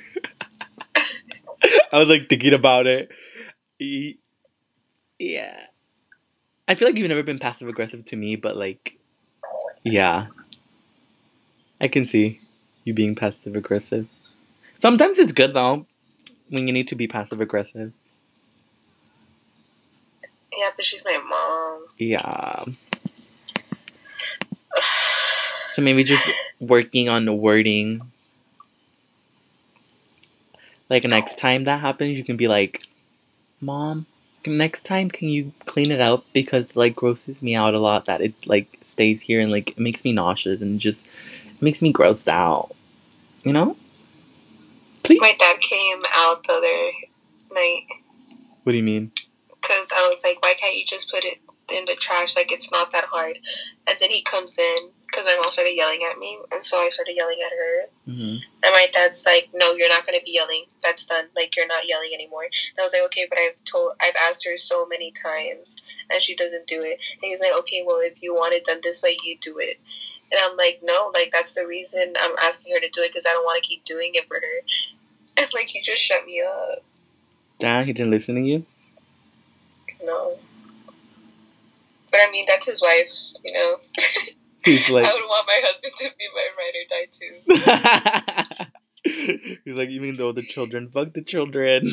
I was like thinking about it. Yeah. I feel like you've never been passive aggressive to me, but like, yeah. I can see you being passive aggressive. Sometimes it's good though when you need to be passive aggressive. Yeah, but she's my mom. Yeah. So maybe just working on the wording. Like next oh. time that happens, you can be like, "Mom, next time can you clean it out because like grosses me out a lot that it like stays here and like it makes me nauseous and just it makes me grossed out." You know? Please. My dad came out the other night What do you mean? because I was like, why can't you just put it in the trash? Like, it's not that hard. And then he comes in because my mom started yelling at me, and so I started yelling at her. hmm And my dad's like, no, you're not going to be yelling. That's done. Like, you're not yelling anymore. And I was like, okay, but I've told, I've asked her so many times, and she doesn't do it. And he's like, okay, well, if you want it done this way, you do it. And I'm like, no, like, that's the reason I'm asking her to do it because I don't want to keep doing it for her. And, like, he just shut me up. Dad, he didn't listen to you. No. But I mean, that's his wife, you know. He's like, I would want my husband to be my ride or die too. He's like, you mean though the children? Fuck the children.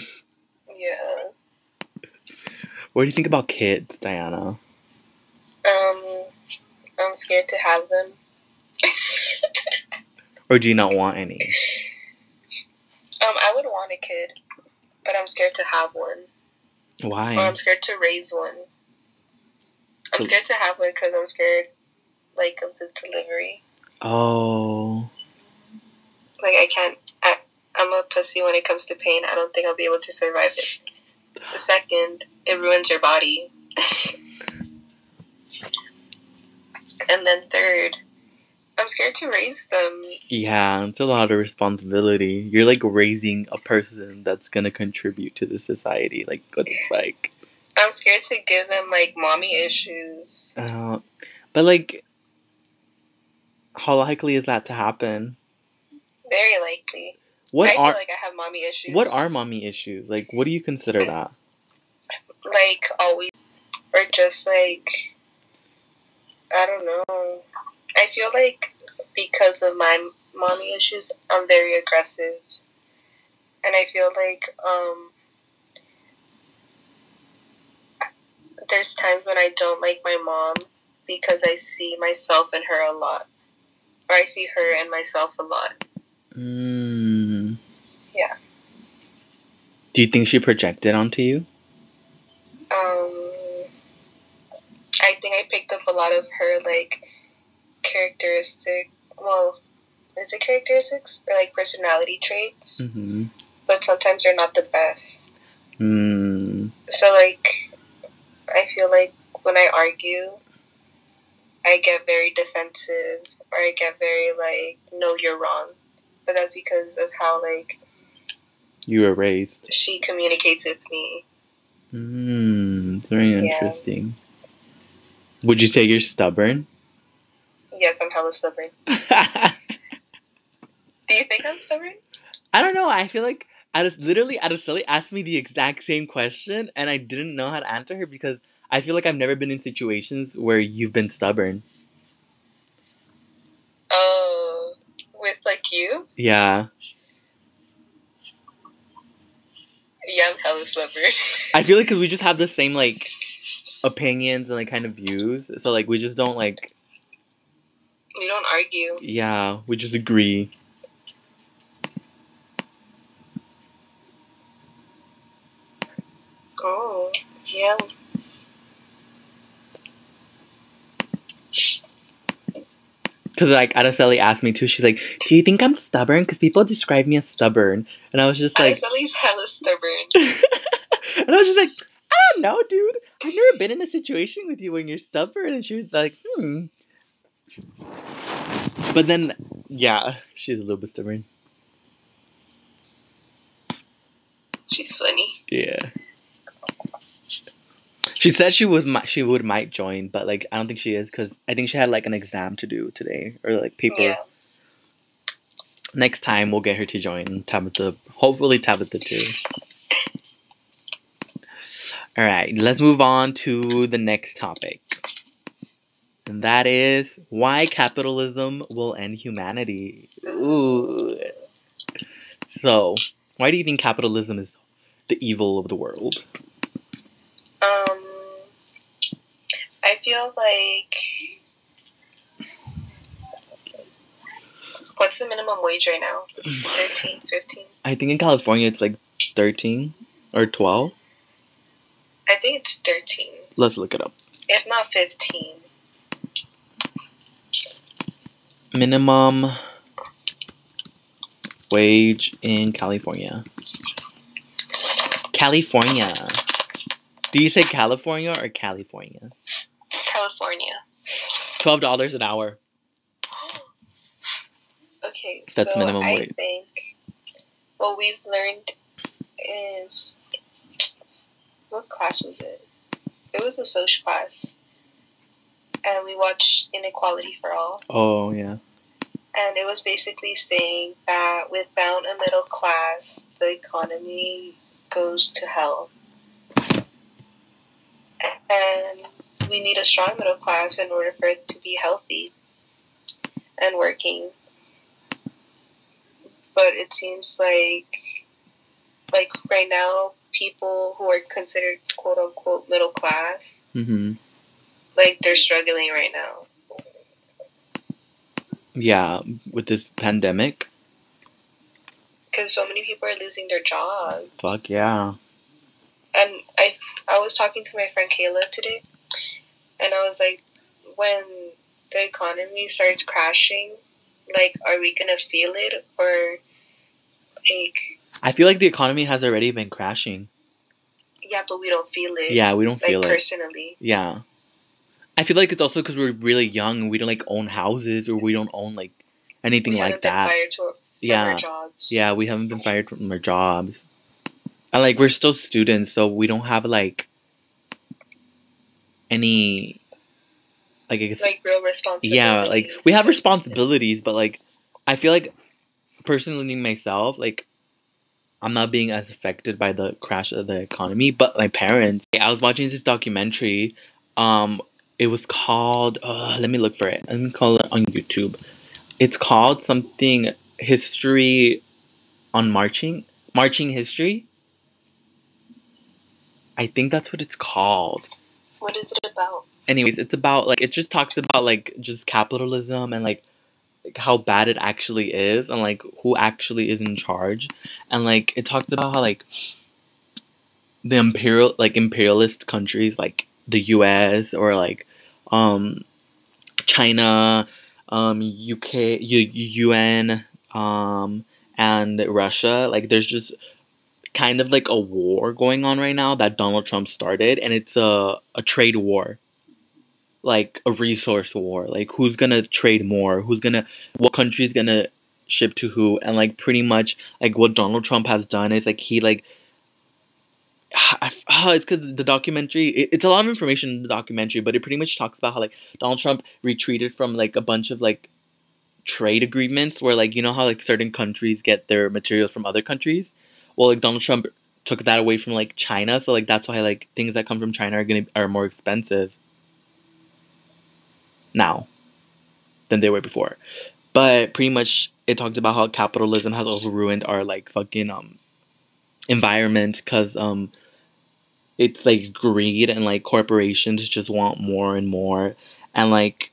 Yeah. What do you think about kids, Diana? Um, I'm scared to have them. Or do you not want any? Um, I would want a kid, but I'm scared to have one, Why? or Why? I'm scared to raise one. I'm scared to have one because I'm scared, like, of the delivery. Oh, Like, I can't. I, I'm a pussy when it comes to pain. I don't think I'll be able to survive it. The second, it ruins your body. and then third, I'm scared to raise them. yeah, it's a lot of responsibility. You're like raising a person that's gonna contribute to the society. Like, what the fuck? I'm scared to give them like mommy issues. Uh, but like, how likely is that to happen? Very likely. What I feel are like I have mommy issues. what are mommy issues? Like, what do you consider that? like always or just like I don't know. I feel like because of my mommy issues, I'm very aggressive. And I feel like um there's times when I don't like my mom because I see myself in her a lot. Or I see her and myself a lot. Mm. Yeah. Do you think she projected onto you? um I think I picked up a lot of her like characteristic well is it characteristics or like personality traits Mm-hmm. but sometimes they're not the best Mm. so like I feel like when I argue I get very defensive or I get very like no you're wrong but that's because of how like You were raised. she communicates with me Mm. It's very Yeah. interesting. Would you say you're stubborn? yes I'm hella stubborn do you think I'm stubborn I don't know. I feel like Adis literally Araceli asked me the exact same question, and I didn't know how to answer her because I feel like I've never been in situations where you've been stubborn. Oh, with like you? Yeah, Yeah, I'm hella stubborn. I feel like because we just have the same like opinions and like kind of views, so like we just don't like we don't argue. yeah we just agree. Oh, yeah. Because like Araceli asked me too. She's like, "Do you think I'm stubborn?" Because people describe me as stubborn, and I was just like, Like, hella stubborn. and I was just like, I don't know, dude. I've never been in a situation with you when you're stubborn. And she was like, hmm. But then, yeah, she's a little bit stubborn. She's funny. Yeah. She said she was she would might join, but like I don't think she is because I think she had like an exam to do today or like paper. Yeah. Next time we'll get her to join Tabitha. Hopefully Tabitha too. All right, let's move on to the next topic. And that is why capitalism will end humanity. Ooh. So, why do you think capitalism is the evil of the world? Um, I feel like what's the minimum wage right now? 13, 15? I think in California it's like 13 or 12. I think it's 13, Let's look it up. if not 15. Minimum wage in California. California. Do you say California or California? California. $12 an hour. Okay, That's so minimum I wage. think what we've learned is what class was it? It was a social class, and we watched Inequality for All, Oh, yeah. and it was basically saying that without a middle class, the economy goes to hell, and we need a strong middle class in order for it to be healthy and working but it seems like like right now people who are considered quote unquote middle class Mm-hmm. like they're struggling right now Yeah, with this pandemic. because so many people are losing their jobs Fuck yeah. and i i was talking to my friend kayla today and i was like when the economy starts crashing like are we gonna feel it or like I feel like the economy has already been crashing. yeah but we don't feel it Yeah, we don't like feel it. personally Yeah. I feel like it's also because we're really young and we don't like own houses or we don't own like anything we like been that. fired to, from Yeah. our jobs Yeah, we haven't been fired from our jobs. And like we're still students, so we don't have like any like I guess like real responsibility. yeah, like we have responsibilities, but like I feel like personally myself, like I'm not being as affected by the crash of the economy, but my parents. I was watching this documentary. Um, it was called. Uh, let me look for it. Let me call it on YouTube. It's called something history on marching marching history. I think that's what it's called What is it about? anyways it's about like it just talks about like just capitalism and like, how bad it actually is and like who actually is in charge and like it talks about how like the imperial like imperialist countries like the US or like um China um UK U- UN um and Russia like there's just kind of like a war going on right now that Donald Trump started and it's a a trade war. Like a resource war. Like who's gonna trade more? Who's gonna what country's gonna ship to who? And like pretty much like what donald trump has done is like he like I, oh, it's because the documentary it, it's a lot of information in the documentary but it pretty much talks about how like donald trump retreated from like a bunch of like trade agreements where like you know how like certain countries get their materials from other countries well like donald trump took that away from like china so like that's why like things that come from china are gonna are more expensive now than they were before. But pretty much it talked about how capitalism has also ruined our like fucking um environment cuz um it's like greed and like corporations just want more and more and like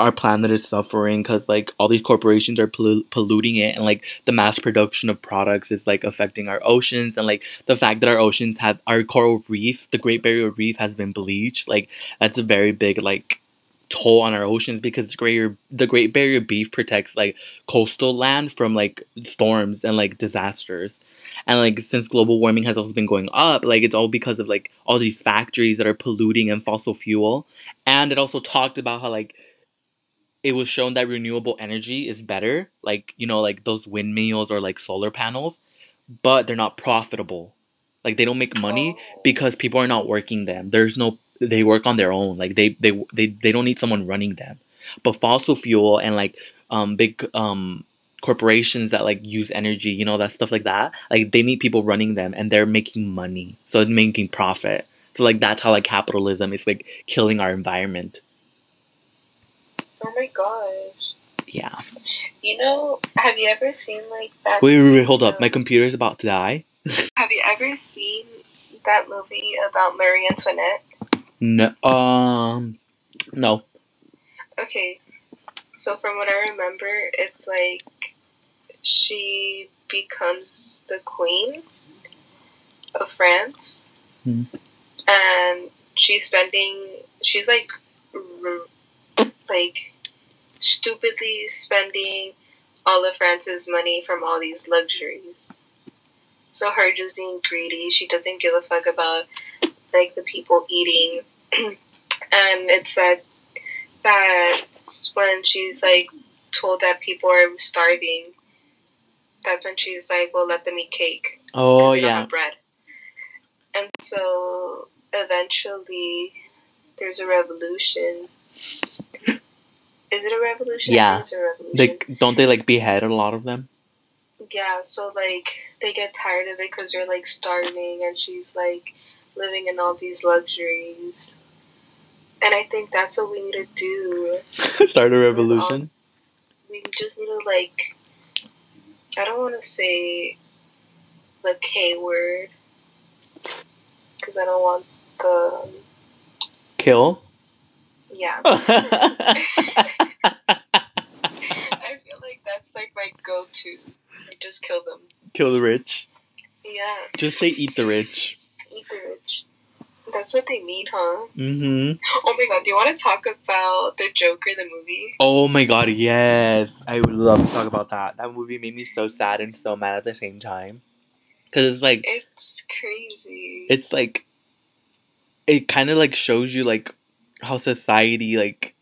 our planet is suffering cuz like all these corporations are pollu- polluting it and like the mass production of products is like affecting our oceans and like the fact that our oceans have our coral reef the great barrier reef has been bleached like that's a very big like toll on our oceans because the the Great Barrier Reef protects like coastal land from like storms and like disasters. And like since global warming has also been going up, like it's all because of like all these factories that are polluting and fossil fuel. And it also talked about how like it was shown that renewable energy is better, like you know, like those windmills or like solar panels, but they're not profitable. Like they don't make money Oh. because people are not working them. There's no they work on their own. Like they they they, they don't need someone running them. But fossil fuel and like um big um corporations that like use energy, you know, that stuff like that. Like they need people running them and they're making money. So it's making profit. So like that's how like capitalism is like killing our environment. Oh my gosh. Yeah. You know, have you ever seen like that? Wait, wait, wait, hold up. My computer's about to die. Have you ever seen that movie about Marie Antoinette? No um no. Okay, so from what I remember, it's like she becomes the queen of France, Hmm. and she's spending. She's like, r- like, stupidly spending all of France's money from all these luxuries. So her just being greedy, she doesn't give a fuck about like the people eating, and it said that's when she's like told that people are starving. That's when she's like, "Well, let them eat cake." Oh yeah. bread. And so eventually, there's a revolution. Is it a revolution? Yeah. It's a revolution. Like don't they like behead a lot of them? Yeah, so like they get tired of it because they're like starving, and she's like living in all these luxuries. And I think that's what we need to do. Start a revolution. We just need to like. I don't want to say the K word because I don't want the um, Kill. Yeah. I feel like that's like my go-to. Like, just kill them. Kill the rich. Yeah, Just say eat the rich. eat the rich. That's what they mean, huh? Mm-hmm. Oh my god, do you want to talk about the Joker, the movie? Oh my god, yes. I would love to talk about that. That movie made me so sad and so mad at the same time. Cause it's like It's crazy. it's like it kind of like shows you like how society like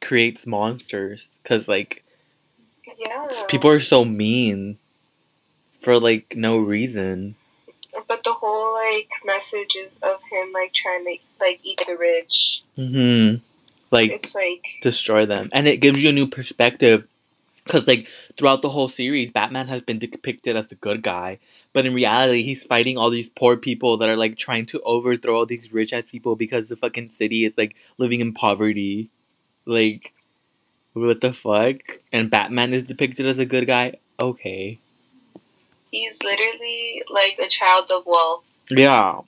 creates monsters because like yeah. people are so mean for like no reason But the whole like message is of him like trying to like eat the rich. hmm like It's like destroy them and it gives you a new perspective because like throughout the whole series batman has been depicted as the good guy but in reality he's fighting all these poor people that are like trying to overthrow all these rich ass people because the fucking city is like living in poverty. Like what the fuck? And batman is depicted as a good guy? Okay. He's literally like a child of wealth. yeah.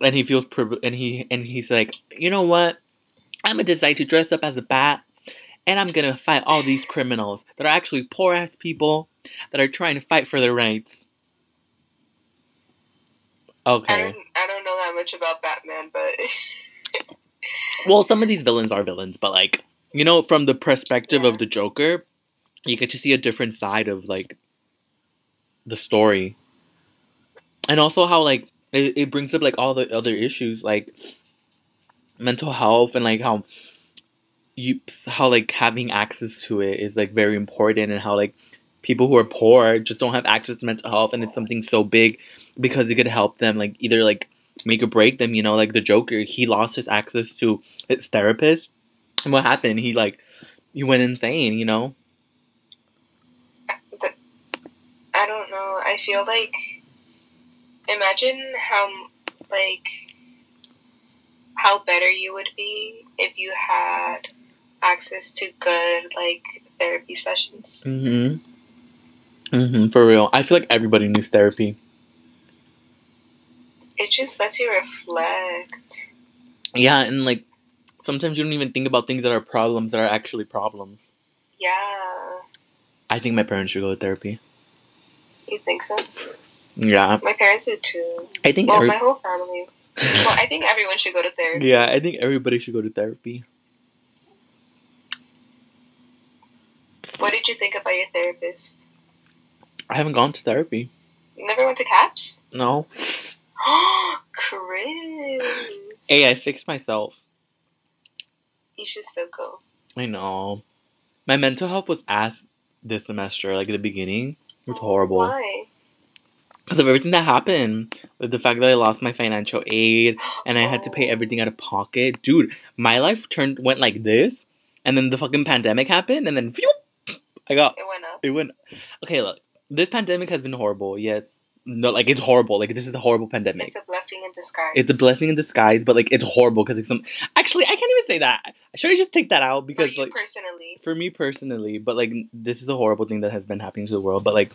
And he feels priv- and he and he's like you know what? I'm gonna decide to dress up as a bat and i'm gonna fight all these criminals that are actually poor ass people that are trying to fight for their rights I okay don't I don't know that much about Batman, but well some of these villains are villains but like you know from the perspective of the joker you get to see a different side of like the story. And also how like it, it brings up like all the other issues like mental health and like how you how like having access to it is like very important and how like people who are poor just don't have access to mental health and it's something so big because it could help them like either like make or break them you know like the joker he lost his access to his therapist. And what happened? He like he went insane you know? I don't know. I feel like imagine how like how better you would be if you had access to good like therapy sessions. mm-hmm. Mm-hmm for real. I feel like everybody needs therapy It just lets you reflect. yeah and like sometimes you don't even think about things that are problems that are actually problems Yeah. i think my parents should go to therapy You think so? yeah My parents do too. i think Well, every- my whole family. Well, I think everyone should go to therapy. yeah i think everybody should go to therapy What did you think about your therapist? i haven't gone to therapy You never went to CAPS? no Chris. hey i fixed myself You should still go. I know. My mental health was ass this semester, like at the beginning. It was oh, horrible. Why? because of everything that happened with the fact that I lost my financial aid and I had to pay Oh. everything out of pocket. Dude, my life turned went like this, and then the fucking pandemic happened, and then phew, I got It went up. it went. Okay, look, this pandemic has been horrible. Yes, no, like it's horrible. Like this is a horrible pandemic. It's a blessing in disguise. It's a blessing in disguise, but like it's horrible because like some. Actually, I can't even say that. Should I just take that out because like personally. for me personally, but like this is a horrible thing that has been happening to the world. But like,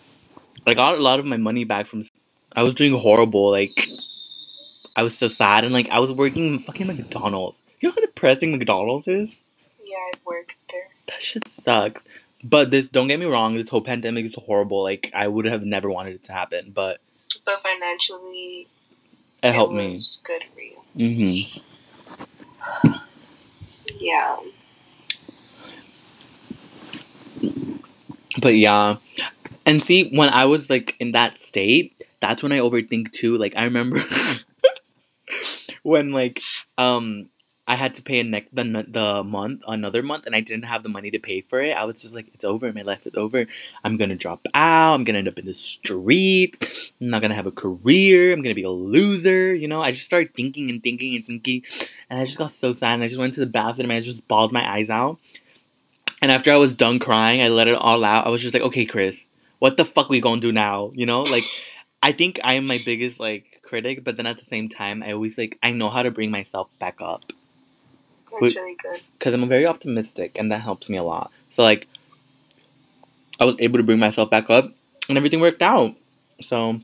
I got a lot of my money back from. I was doing horrible. Like, I was so sad, and like I was working in fucking McDonald's. You know how depressing McDonald's is? Yeah, I've worked there. That shit sucks. But this, don't get me wrong, this whole pandemic is horrible. Like, I would have never wanted it to happen, but But financially, it helped me. good for you. hmm Yeah. But yeah. And see, when I was like in that state, that's when I overthink too. Like I remember when like um I had to pay a neck the the month another month and I didn't have the money to pay for it. I was just like, it's over. My life is over. I'm gonna drop out. I'm gonna end up in the streets. I'm not gonna have a career. I'm gonna be a loser. You know. I just started thinking and thinking and thinking, and I just got so sad. And I just went to the bathroom and I just bawled my eyes out. And after I was done crying, I let it all out. I was just like, okay, Chris, what the fuck we gonna do now? You know, like I think I am my biggest like critic, but then at the same time, I always like I know how to bring myself back up That's really good. because I'm very optimistic, and that helps me a lot. So like, I was able to bring myself back up, and everything worked out. So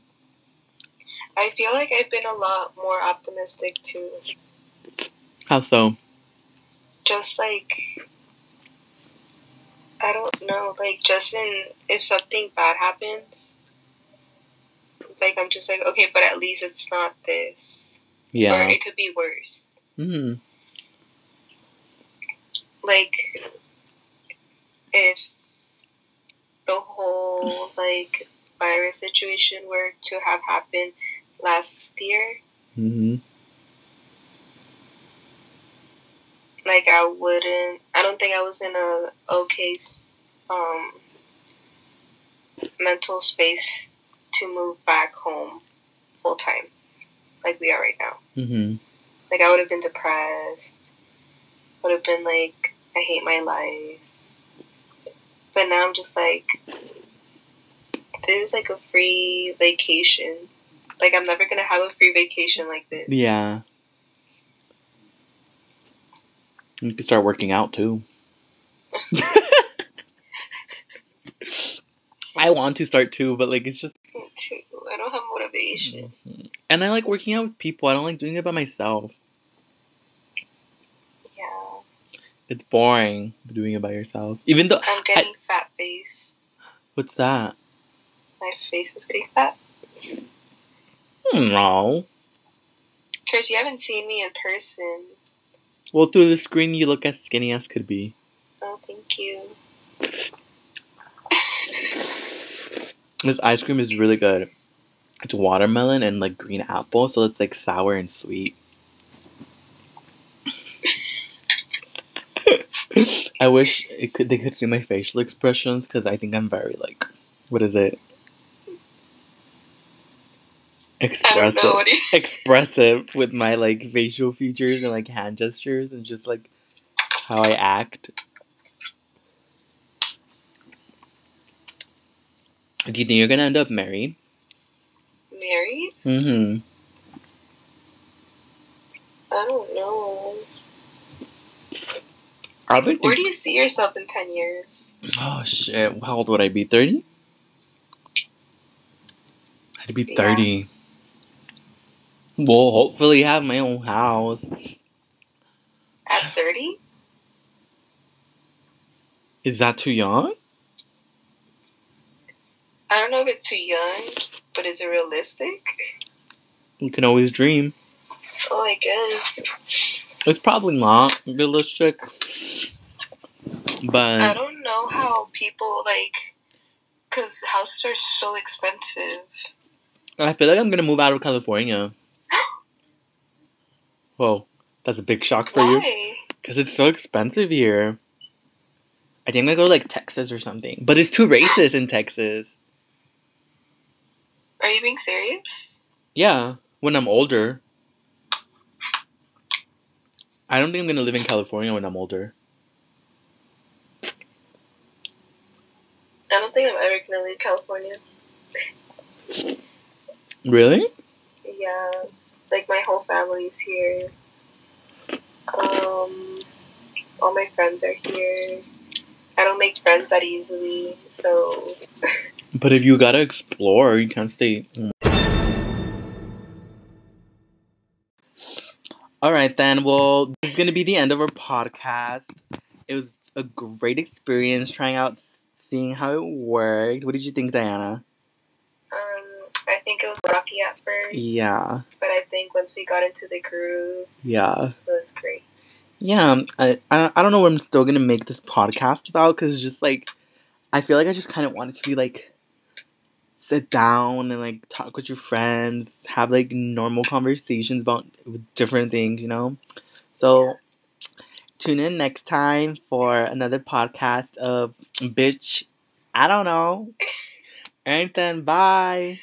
I feel like I've been a lot more optimistic too. how so? Just like I don't know, like just in if something bad happens, like I'm just like okay, but at least it's not this, Yeah. or it could be worse. hmm Like if the whole like virus situation were to have happened last year, hmm like I wouldn't. I don't think I was in a okay um, mental space to move back home full time, like we are right now. hmm Like I would have been depressed. Would have been like I hate my life. But now I'm just like this is like a free vacation. Like I'm never gonna have a free vacation like this. Yeah. You can start working out too. I want to start too, but like it's just too. I don't have motivation. Mm-hmm. and I like working out with people. I don't like doing it by myself. Yeah. It's boring doing it by yourself. Even though I'm getting fat face. what's that? My face is getting fat. No. Chris, you haven't seen me in person. Well, through the screen, you look as skinny as could be. Oh, thank you. This ice cream is really good. It's watermelon and like green apple, so it's like sour and sweet. I wish it could they could see my facial expressions because I think I'm very like, what is it? Expressive, you. expressive with my like facial features and like hand gestures and just like how I act. Do you think you're gonna end up married? Married? Mm-hmm. I don't know. I've been Where do you see yourself in 10 years? Oh shit! How old would I be? Thirty. I'd be Yeah. thirty. Well, hopefully have my own house. At 30? Is that too young? I don't know if it's too young, but is it realistic? You can always dream. Oh, I guess. It's probably not realistic, but I don't know how people, like, because houses are so expensive. I feel like I'm gonna move out of California. Whoa, that's a big shock for you. Why? Because it's so expensive here. I think I'm gonna go to like Texas or something. But it's too racist in Texas. Are you being serious? Yeah, when I'm older. I don't think I'm gonna live in California when I'm older. I don't think I'm ever gonna leave California. Really? Yeah, like my whole family's here. Um, all my friends are here. I don't make friends that easily, so But if you gotta explore, you can't stay. All right, then. Well, this is gonna be the end of our podcast. It was a great experience trying out, seeing how it worked. What did you think, Diana? um, I think it was rocky at first. Yeah, But I think once we got into the groove, yeah, it was great. yeah. I I, I don't know what I'm still gonna make this podcast about because it's just like I feel like I just kind of want it to be like sit down and like talk with your friends, have like normal conversations about different things, you know. So tune in next time for another podcast of bitch. I don't know. And then bye.